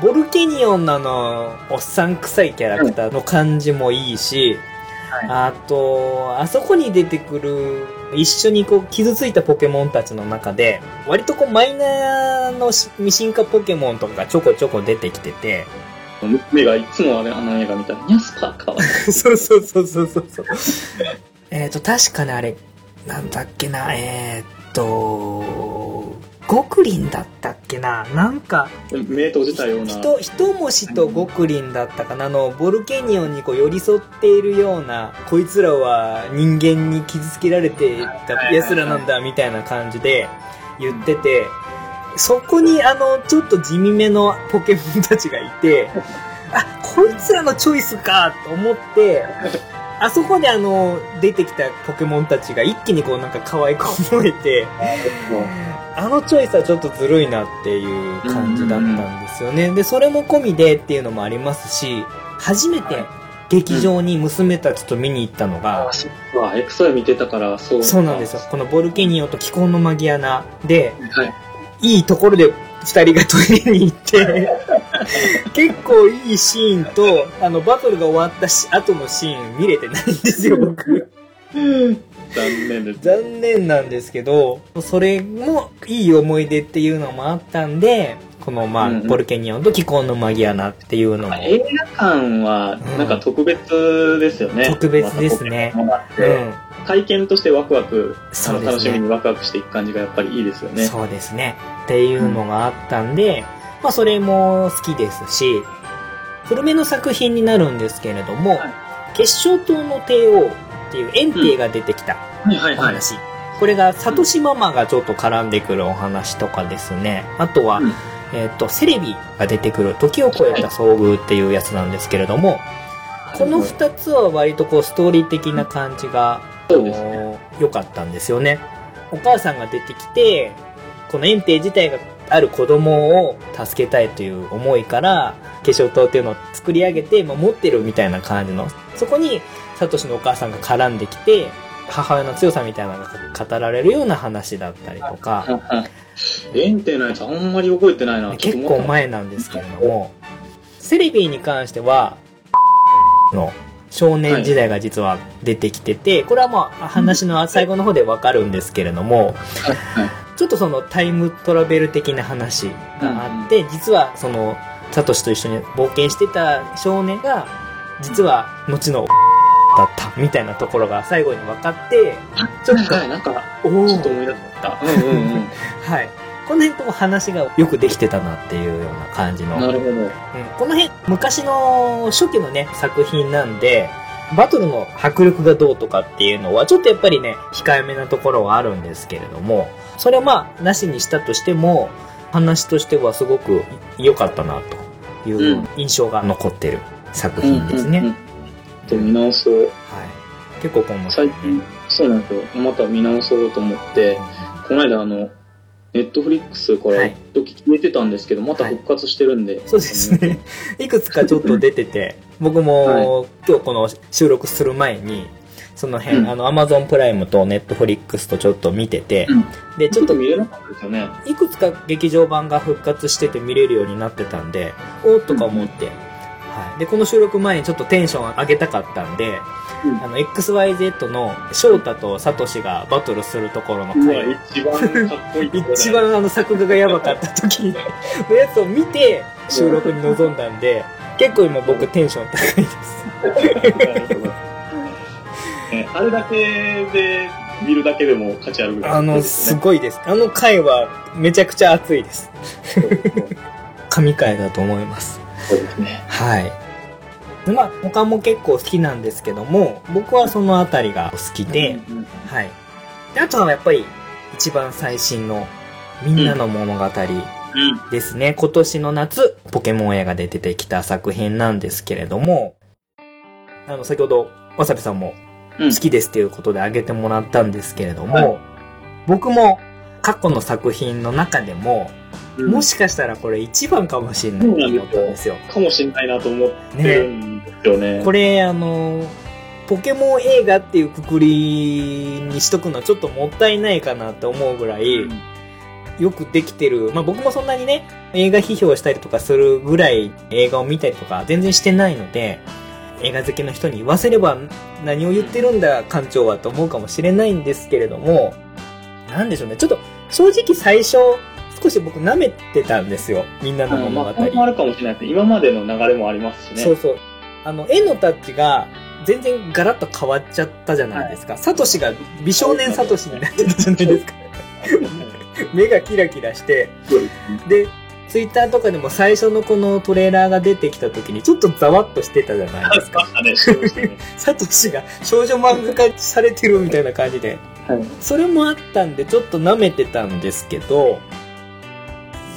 ボルケニオンのあの、おっさん臭いキャラクターの感じもいいし、あと、あそこに出てくる、一緒にこう傷ついたポケモンたちの中で、割とこうマイナーのし未進化ポケモンとかがちょこちょこ出てきてて、目がいつもあれあの映画見たら、ニャスパーかわいい。そうそうそうそうそうそう。えっと、確かね、あれ、なんだっけな、えーっと、ゴクリンだったっけな？なんか、目閉じたような。人、一文字とゴクリンだったかな？あの、ボルケニオンにこう寄り添っているような、こいつらは人間に傷つけられてた奴らなんだ、みたいな感じで言ってて、そこにあの、ちょっと地味めのポケモンたちがいて、あ、こいつらのチョイスかと思って、あそこであの、出てきたポケモンたちが一気にこうなんか可愛く思えて、あのチョイスはちょっとずるいなっていう感じだったんですよね。で、それも込みでっていうのもありますし、初めて劇場に娘たちと見に行ったのがあ、、そっか。エクソエ見てたから、そう。そうなんですよ。このボルケニオと気候のマギアナで、はい。いいところで二人がトイレに行って、結構いいシーンと、あの、バトルが終わったし後のシーン見れてないんですよ、僕。残念です。残念なんですけど、それもいい思い出っていうのもあったんで、このまあ、うんうんボルケニオンと気候のマギアナっていうのも、映画館は、なんか特別ですよね。特別ですねまうん、体験としてワクワク、ね楽しみにワクワクしていく感じがやっぱりいいですよね。そうですね。っていうのがあったんで、まあそれも好きですし、古めの作品になるんですけれども、はい結晶島の帝王っていうエンティが出てきた。お話。これが、サトシママがちょっと絡んでくるお話とかですね。あとは、うんえっ、と、セレビが出てくる、時を超えた遭遇っていうやつなんですけれども、この二つは割とこう、ストーリー的な感じが、良かったんですよね。お母さんが出てきて、このエンテイ自体がある子供を助けたいという思いから、化粧塔っていうのを作り上げて、まあ、持ってるみたいな感じの、そこに、サトシのお母さんが絡んできて、母親の強さみたいなのが語られるような話だったりとか、エンテのやつあんまり覚えてないな。結構前なんですけれども、セレビーに関しては、の少年時代が実は出てきてて、これはまあ話の最後の方でわかるんですけれども、ちょっとそのタイムトラベル的な話があって、実はその、サトシと一緒に冒険してた少年が、実は後のだったみたいなところが最後に分かって、ちょっと、はい、なんか、ちょっと思い出した。うんうんうん。はい。この辺とも話がよくできてたなっていうような感じの。なるほど。うんこの辺、昔の初期のね、作品なんで、バトルの迫力がどうとかっていうのは、ちょっとやっぱりね、控えめなところはあるんですけれども、それはまあ、なしにしたとしても、話としてはすごく良かったな、といううん印象が残ってる作品ですね。と見直そう。はい。結構今後、最近、そうなんですよ。また見直そうと思って、この間あの、ネットフリックスからはい一時消えてたんですけど、また復活してるんで。そうですね。いくつかちょっと出てて、僕も今日この収録する前に、その辺、うんあの、アマゾンプライムとネットフリックスとちょっと見てて、うんで、ちょっと見れなかったですよね。いくつか劇場版が復活してて見れるようになってたんで、おーっとか思って、はい。で、この収録前にちょっとテンション上げたかったんで、うんあの、XYZ の翔太とサトシがバトルするところの回、一番かっこいい 一番あの作画がやばかった時 のやつを見て収録に臨んだんで、結構今僕テンション高いです。あれだけで見るだけでも価値あるぐらいあの、ですね。ごいです。あの回はめちゃくちゃ熱いです。神回だと思います。そうですね。はい。でまあ、他も結構好きなんですけども、僕はそのあたりが好きで、うんうんはい。で、あとはやっぱり一番最新のみんなの物語うん。ですね。今年の夏、ポケモン映画で出てきた作品なんですけれども、あの、先ほど、わさびさんもうん好きですっていうことで挙げてもらったんですけれども、はい僕も過去の作品の中でも、うんもしかしたらこれ一番かもしれないと思ったんですよ。かもしれないなと思ってるんですよね。これ、あの、ポケモン映画っていうくくりにしとくのはちょっともったいないかなと思うぐらい、うんよくできてる。まあ僕もそんなにね、映画批評したりとかするぐらい映画を見たりとか全然してないので、映画好きの人に言わせれば何を言ってるんだ館長はと思うかもしれないんですけれども、なんでしょうね。ちょっと正直最初少し僕舐めてたんですよ。みんなの物語。まあ、これもあるかもしれないですね。今までの流れもありますしね。そうそう。あの、絵のタッチが全然ガラッと変わっちゃったじゃないですか。サトシが美少年サトシになってたじゃないですか。目がキラキラして、でツイッターとかでも最初のこのトレーラーが出てきた時にちょっとざわっとしてたじゃないですか。サトシが少女漫画化されてるみたいな感じで。はい。それもあったんでちょっと舐めてたんですけど、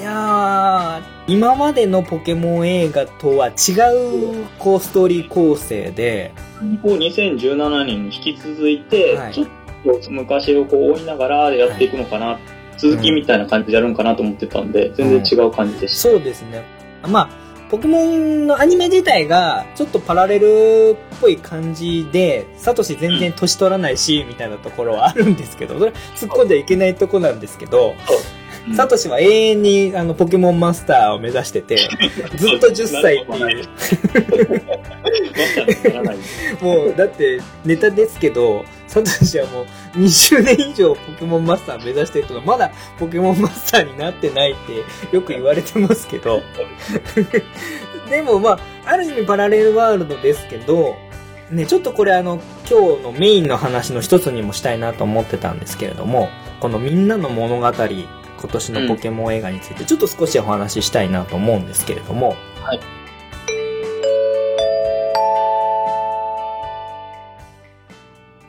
いやー、今までのポケモン映画とは違う、こう、ストーリー構成で、こう2017年に引き続いて、はい。ちょっと昔をこう追いながらやっていくのかな、続きみたいな感じでやるんかなと思ってたんで、全然違う感じでした。そうですね。まあ、ポケモンのアニメ自体が、ちょっとパラレルっぽい感じで、サトシ全然年取らないし、みたいなところはあるんですけど、それは突っ込んじゃいけないとこなんですけど、うん。サトシは永遠にあのポケモンマスターを目指してて、ずっと10歳ってい。う。もう、だって、ネタですけど、サトシはもう、20年以上ポケモンマスター目指してるけど、まだポケモンマスターになってないってよく言われてますけど、でもまあ、ある意味パラレルワールドですけど、ね、ちょっとこれあの、今日のメインの話の一つにもしたいなと思ってたんですけれども、このみんなの物語、今年のポケモン映画についてちょっと少しお話ししたいなと思うんですけれども、はい。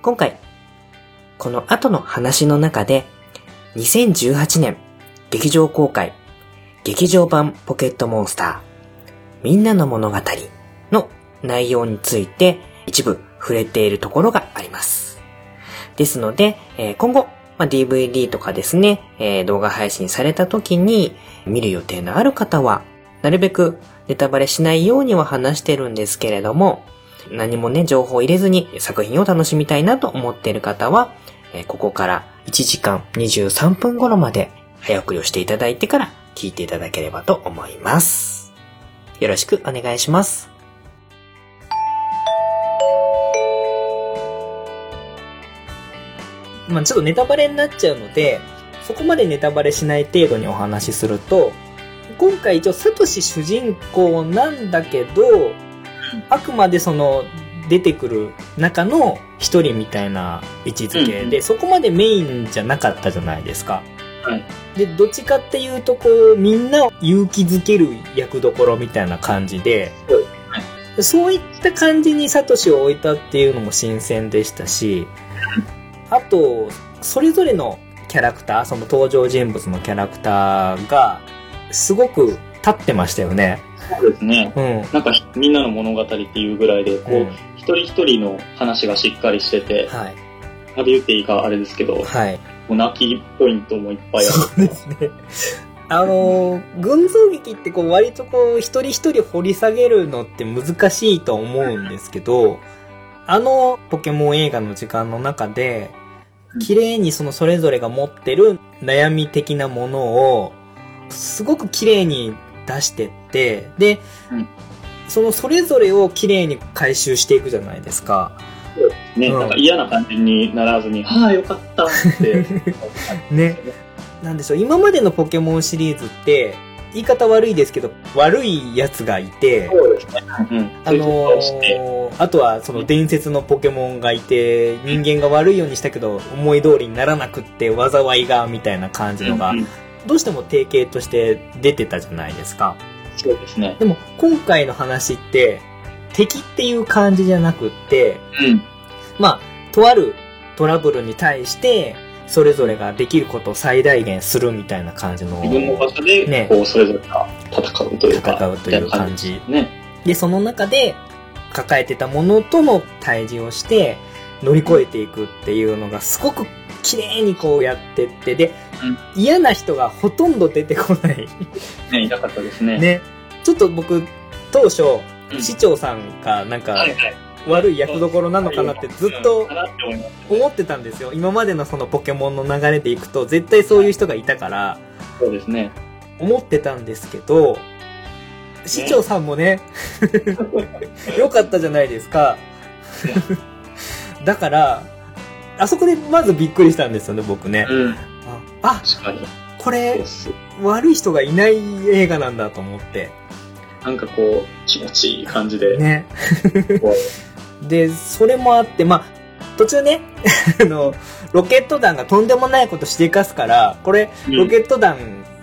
今回、この後の話の中で、2018年劇場公開、劇場版ポケットモンスター、みんなの物語の内容について一部触れているところがあります。ですので、えー今後、まあ、DVD とかですね、えー動画配信された時に見る予定のある方は、なるべくネタバレしないようには話してるんですけれども、何もね、情報を入れずに作品を楽しみたいなと思っている方は、えーここから1時間23分頃まで早送りをしていただいてから聞いていただければと思います。よろしくお願いします。まあちょっとネタバレになっちゃうので、そこまでネタバレしない程度にお話しすると、今回一応サトシ主人公なんだけど、あくまでその出てくる中の一人みたいな位置づけで、うんそこまでメインじゃなかったじゃないですか。はい。で、どっちかっていうとこう、みんなを勇気づける役どころみたいな感じで、そういった感じにサトシを置いたっていうのも新鮮でしたし、あと、それぞれのキャラクター、その登場人物のキャラクターが、すごく立ってましたよね。そうですね。うん。なんか、みんなの物語っていうぐらいで、こう、うん一人一人の話がしっかりしてて、はい。まで言っていいかあれですけど、もはい。う泣きポイントもいっぱいある。そうですね。あのー、群像劇ってこう割とこう一人一人掘り下げるのって難しいと思うんですけど、あのポケモン映画の時間の中で、綺麗にそのそれぞれが持ってる悩み的なものを、すごく綺麗に出してって、で、うんそのそれぞれを綺麗に回収していくじゃないですか。ね、うんなんか嫌な感じにならずに、は あ、よかったって。ね。なんでしょう、今までのポケモンシリーズって、言い方悪いですけど、悪いやつがいて、そうですね。うん。あのーあとはその伝説のポケモンがいて、人間が悪いようにしたけど、思い通りにならなくって、災いが、みたいな感じのがうん、どうしても定型として出てたじゃないですか。そうですね。でも、今回の話って、敵っていう感じじゃなくって、うん。まあ、とあるトラブルに対して、それぞれができることを最大限するみたいな感じの、自分の場所で、ねこう、それぞれが戦うというか。戦うという感じ。ね。で、その中で、抱えてたものとの対峙をして、乗り越えていくっていうのが、すごく綺麗にこうやってって、で、嫌な人がほとんど出てこない。ね、いなかったですね。ね。ちょっと僕、当初、うん市長さんがなんかはいはい。悪い役どころなのかなってずっと思ってたんですよ。今までのそのポケモンの流れでいくと、絶対そういう人がいたから、そうですね。思ってたんですけど、市長さんもね、良かったじゃないですか。だから、あそこでまずびっくりしたんですよね、僕ね。うん。あ、確かに。これ。悪い人がいない映画なんだと思って。なんかこう、気持ちいい感じで。ね。こで、それもあって、まあ、途中ね、あの、ロケット弾がとんでもないことしていかすから、これ、うロケット弾、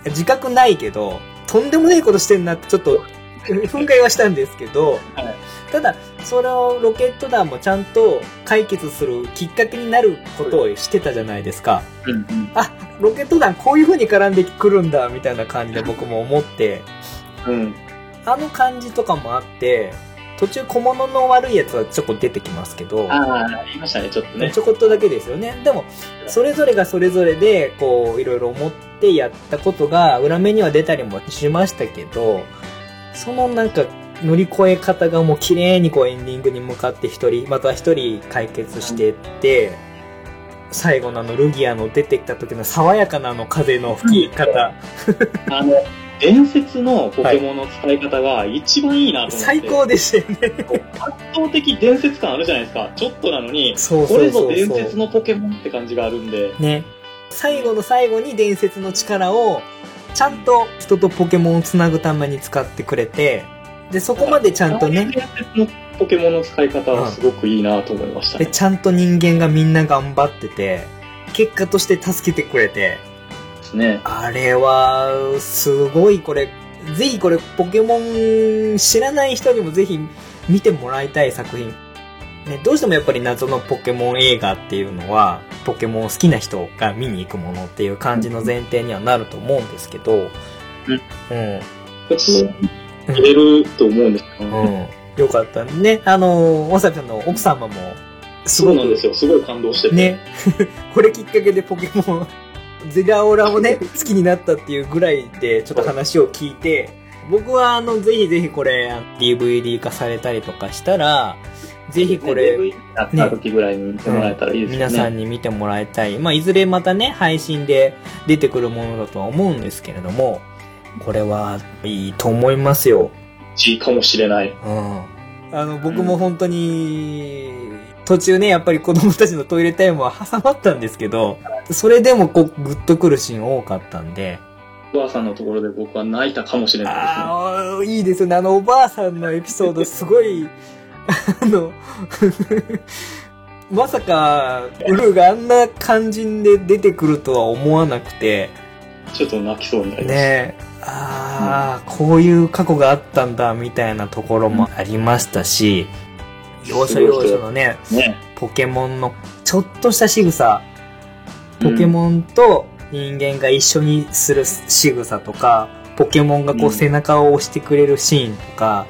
自覚ないけど、とんでもないことしてんなってちょっと、憤慨はしたんですけど、はいただ、そのロケット弾もちゃんと解決するきっかけになることをしてたじゃないですか。うんうん。あ、ロケット弾こういう風に絡んでくるんだ、みたいな感じで僕も思って、うん。あの感じとかもあって、途中小物の悪いやつはちょこっと出てきますけど、ああ、言いましたね、ちょっとねち。ょこっとだけですよね。でも、それぞれがそれぞれで、こう、いろいろ思ってやったことが、裏目には出たりもしましたけど、そのなんか、乗り越え方がもう綺麗にこうエンディングに向かって一人、また一人解決していって、最後のあのルギアの出てきた時の爽やかなあの風の吹き方、あの、伝説のポケモンの使い方が一番いいなと思って。最高でしたよね。圧倒的伝説感あるじゃないですか。ちょっとなのに、そうこれぞ。伝説のポケモンって感じがあるんで。ね。最後の最後に伝説の力を、ちゃんと人とポケモンをつなぐために使ってくれて、で、そこまでちゃんとね、伝説のポケモンの使い方はすごくいいなと思いましたで、ね。ちゃんと人間がみんな頑張ってて、結果として助けてくれて、ですね。あれは、すごいこれ、ぜひこれ、ポケモン知らない人にもぜひ見てもらいたい作品。ね、どうしてもやっぱり謎のポケモン映画っていうのは、ポケモン好きな人が見に行くものっていう感じの前提にはなると思うんですけど、うん。普通に見れると思うんですけど、うん。よかったね。あの、わさびさんの奥様も、すごくそうなんですよ。すごい感動してて。ね、これきっかけでポケモン、ゼラオラをね、好きになったっていうぐらいでちょっと話を聞いて、僕はあの、ぜひぜひこれ、DVD 化されたりとかしたら、ぜひこれ、た時ぐらいに見てもらえたらいいですよね。皆さんに見てもらいたい。まあ、いずれまたね、配信で出てくるものだとは思うんですけれども、これはいいと思いますよ。いいかもしれない。うん。あの、僕も本当に、途中ね、やっぱり子供たちのトイレタイムは挟まったんですけど、それでもこう、グッとくるシーン多かったんで、おばあさんのところで僕は泣いたかもしれないですね。ああ、いいですよね。あの、おばあさんのエピソード、すごい、あの、まさか、ウルーがあんな感じで出てくるとは思わなくて、ちょっと泣きそうになりました。ねああ、こういう過去があったんだ、みたいなところもありましたし、要所要所のね、ね。ポケモンのちょっとした仕草、ポケモンと人間が一緒にする仕草とか、ポケモンがこううん背中を押してくれるシーンとか、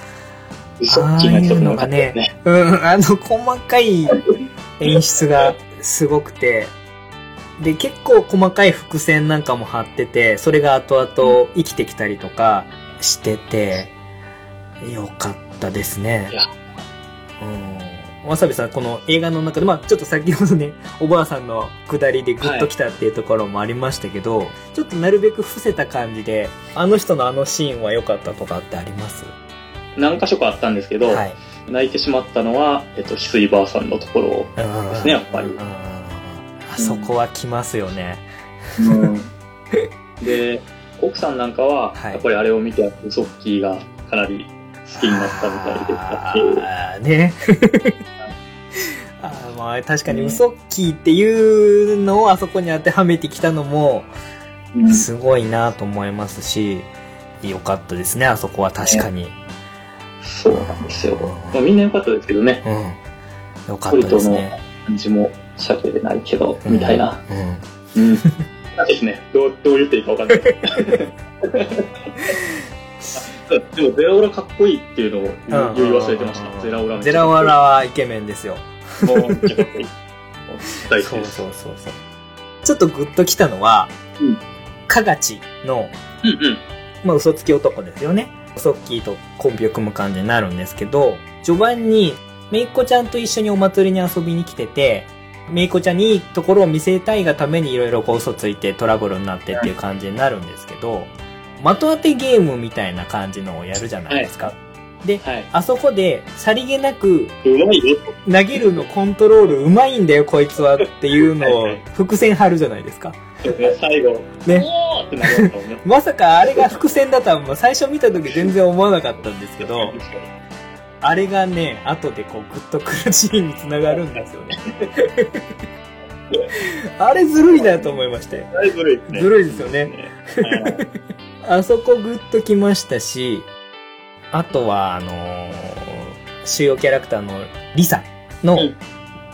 嘘っきな人もよかったよね。うん、あの細かい演出がすごくて、で、結構細かい伏線なんかも張ってて、それが後々生きてきたりとかしてて、よかったですねいや。うん。わさびさん、この映画の中で、まあちょっと先ほどね、おばあさんの下りでグッときたっていうところもありましたけど、ちょっとなるべく伏せた感じで、あの人のあのシーンは良かったとかってあります？何箇所かあったんですけど、はい。泣いてしまったのは、えっと、翡翠ばあさんのところですねやっぱり。あそこは来ますよね。で、奥さんなんかは、はい。やっぱりあれを見て、ウソッキーがかなり好きになったみたいでしたし、あーね。あーまあ確かにウソッキーっていうのをあそこに当てはめてきたのもうんすごいなと思いますし、良かったですね、あそこは確かに。そうなんですよ。まあ、みんな良かったですけどね。うん。良かったですね。感じも喋れないけど、みたいな。うん。うん。なんですね。どう、どう言っていいかわかんない。でも、ゼラオラかっこいいっていうのを言い忘れてました。ゼラオラゼラオラはイケメンですよ。もう、めっちゃかっこいい。大好きです。そうそうそう。ちょっとグッときたのは、うんかがちの、うんうん。まあ、嘘つき男ですよね。ソッキーとコンビを組む感じになるんですけど、序盤に、めいっ子ちゃんと一緒にお祭りに遊びに来てて、めいっ子ちゃんにいいところを見せたいがためにいろいろこう嘘ついてトラブルになってっていう感じになるんですけど、的当てゲームみたいな感じのをやるじゃないですか。で、はい。あそこでさりげなくうまいよ。投げるのコントロールうまいんだよこいつはっていうのを伏線張るじゃないですか。最後、ね まさかあれが伏線だとは最初見た時全然思わなかったんですけど、あれがね、後でこうグッとくるシーンにつながるんですよね。あれずるいなと思いまして。だいぶずるいですね。ずるいですよね。はいあそこグッときましたし、あとはあのー主要キャラクターのリサのうん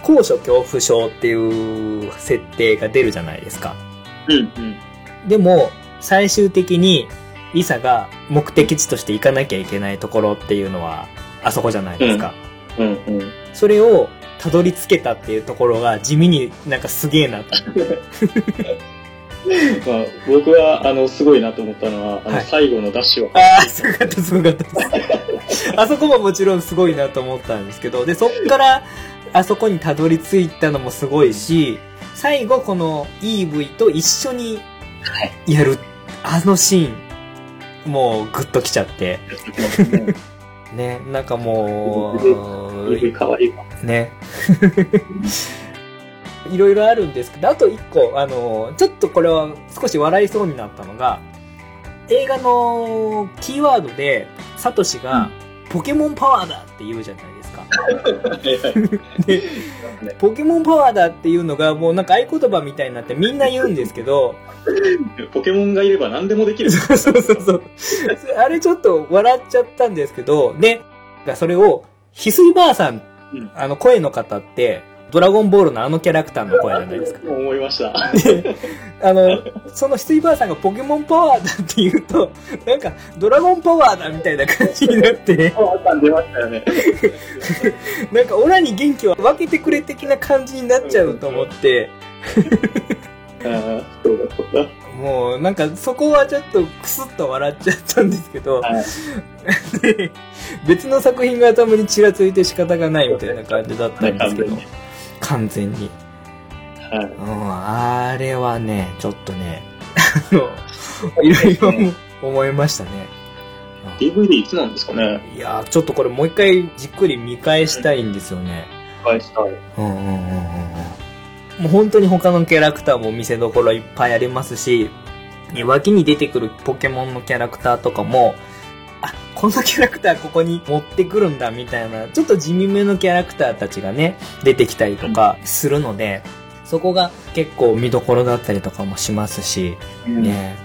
高所恐怖症っていう設定が出るじゃないですか。うんうん。でも、最終的に、リサが目的地として行かなきゃいけないところっていうのは、あそこじゃないですか。うんうん。それを、たどり着けたっていうところが、地味になんかすげえなと。まあ、僕は、あの、すごいなと思ったのは、あの、はい最後のダッシュは、ああ、すごかった、すごかったです。あそこももちろんすごいなと思ったんですけど、で、そっから、あそこにたどり着いたのもすごいし、最後この EV と一緒にはい。やる、あのシーン、もうグッときちゃって、ね、なんかもう、指変わりが。ね。いろいろあるんですけど、あと一個、あの、ちょっとこれは少し笑いそうになったのが、映画のキーワードで、サトシが、ポケモンパワーだって言うじゃないですか。ポケモンパワーだっていうのがもうなんか合言葉みたいになってみんな言うんですけど、ポケモンがいれば何でもできる。そうそうそうそう。あれちょっと笑っちゃったんですけど、で、それを、翡翠ばあさん、あの声の方って、ドラゴンボールのあのキャラクターの声じゃないですか。思いました。あの、その翡翠ばあさんがポケモンパワーだって言うと、なんか、ドラゴンパワーだみたいな感じになって、パワー感出ましたよね。なんか、オラに元気を分けてくれ的な感じになっちゃうと思って、ああ、そうだそうだ。もう、なんか、そこはちょっとクスッと笑っちゃったんですけど、はい。で別の作品が頭にちらついて仕方がないみたいな感じだったんですけど、完全に。はい。うん、あれはね、ちょっとね、あの、いろいろ思いましたね。DVD いつなんですかね？いやーちょっとこれもう一回じっくり見返したいんですよね。返したい。うんうんうんうんうん。もう本当に他のキャラクターも見せどころいっぱいありますし、脇に出てくるポケモンのキャラクターとかも、あ、このキャラクターここに持ってくるんだみたいな、ちょっと地味めのキャラクターたちがね、出てきたりとかするので、そこが結構見どころだったりとかもしますし、ね。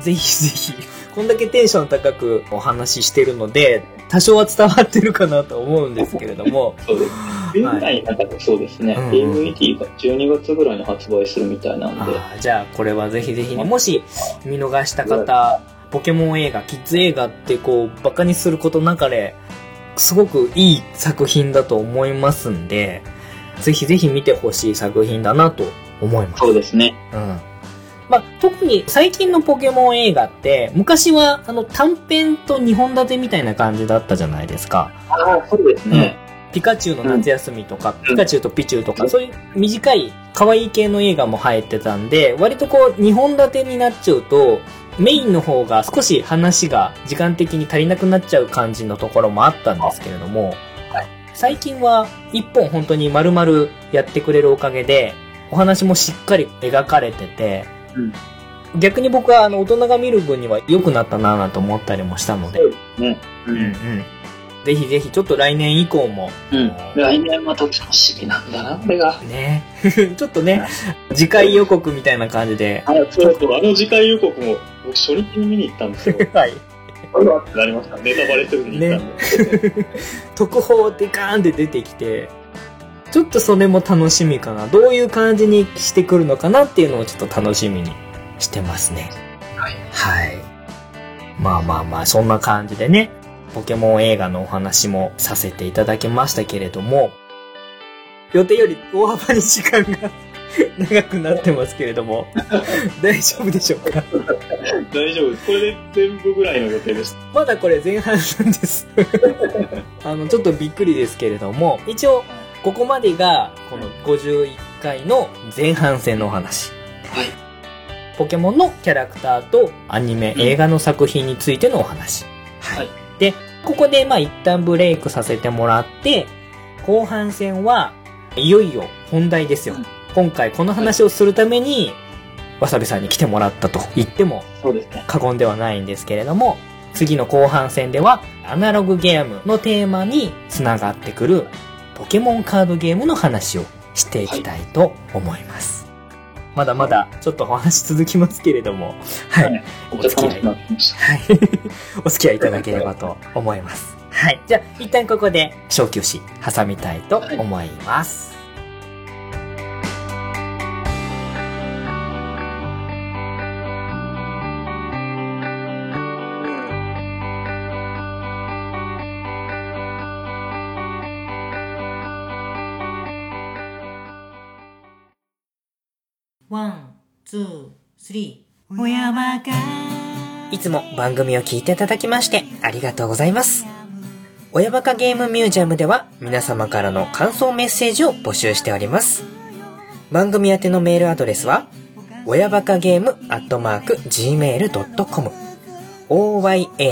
ぜひぜひ、こんだけテンション高くお話ししてるので、多少は伝わってるかなと思うんですけれども、そうです。現在なんかそうですね、うん。うん DVD が12月ぐらいに発売するみたいなんで、じゃあこれはぜひぜひね、もし見逃した方、ポケモン映画、キッズ映画ってこう、バカにすることなかれ、すごくいい作品だと思いますんで、ぜひぜひ見てほしい作品だなと思います。そうですね。うん。まあ、特に最近のポケモン映画って、昔はあの短編と2本立てみたいな感じだったじゃないですか。ああ、そうですね。ピカチュウの夏休みとか、うんピカチュウとピチュウとか、そういう短い可愛い系の映画も入ってたんで、割とこう、2本立てになっちゃうと、メインの方が少し話が時間的に足りなくなっちゃう感じのところもあったんですけれども、はい最近は1本本当に丸々やってくれるおかげで、お話もしっかり描かれてて、うん逆に僕はあの大人が見る分には良くなったなぁなんて思ったりもしたので、そうですね。ううんうん。ぜひぜひちょっと来年以降も、うん。来年また楽しみなんだな、これが。ね ちょっとね、次回予告みたいな感じで、あ、そうそう、あの次回予告も、僕初日に見に行ったんですよ。はい。てなりました。ネタバレせずに言ったんで。特報でガーンって出てきて、ちょっとそれも楽しみかな。どういう感じにしてくるのかなっていうのをちょっと楽しみにしてますね。はい。はい。まあまあまあ、そんな感じでね、ポケモン映画のお話もさせていただきましたけれども、予定より大幅に時間が 長くなってますけれども、大丈夫でしょうか？大丈夫です。これで全部ぐらいの予定でした。まだこれ前半なんです。あの、ちょっとびっくりですけれども、一応、ここまでが、この51回の前半戦のお話。はい。ポケモンのキャラクターとアニメ、映画の作品についてのお話。はい。で、ここでまあ一旦ブレイクさせてもらって、後半戦はいよいよ本題ですようん。今回この話をするために、わさびさんに来てもらったと言っても。過言ではないんですけれども、次の後半戦ではアナログゲームのテーマにつながってくるポケモンカードゲームの話をしていきたいと思います。まだまだちょっとお話続きますけれども、はい。はいめっちゃ楽しくなってきました。はい。お付き合いいただければと思います。はい。じゃあ、一旦ここで小休止挟みたいと思います。ワTwo、three。親バカ。いつも番組を聞いていただきましてありがとうございます。親バカゲームミュージアムでは皆様からの感想メッセージを募集しております。番組宛てのメールアドレスは、親バカゲームアットマーク gmail.com oya, baka,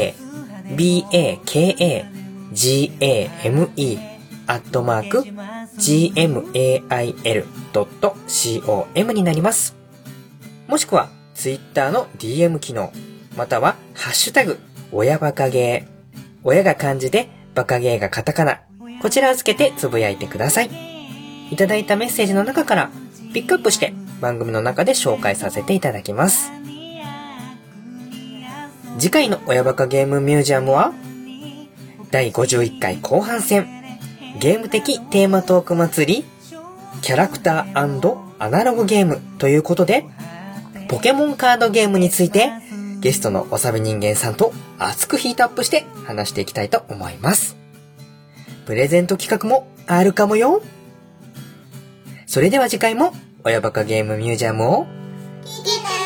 game アットマーク gmail.com になります。もしくは、ツイッターの DM 機能、または、ハッシュタグ、親バカゲー。親が漢字で、バカゲーがカタカナ。こちらをつけてつぶやいてください。いただいたメッセージの中から、ピックアップして、番組の中で紹介させていただきます。次回の親バカゲームミュージアムは、第51回後半戦、ゲーム的テーマトーク祭り、キャラクターアナログゲームということで、ポケモンカードゲームについて、ゲストのおさび人間さんと熱くヒートアップして話していきたいと思います。プレゼント企画もあるかもよ。それでは次回も、親バカゲームミュージアムを、キキ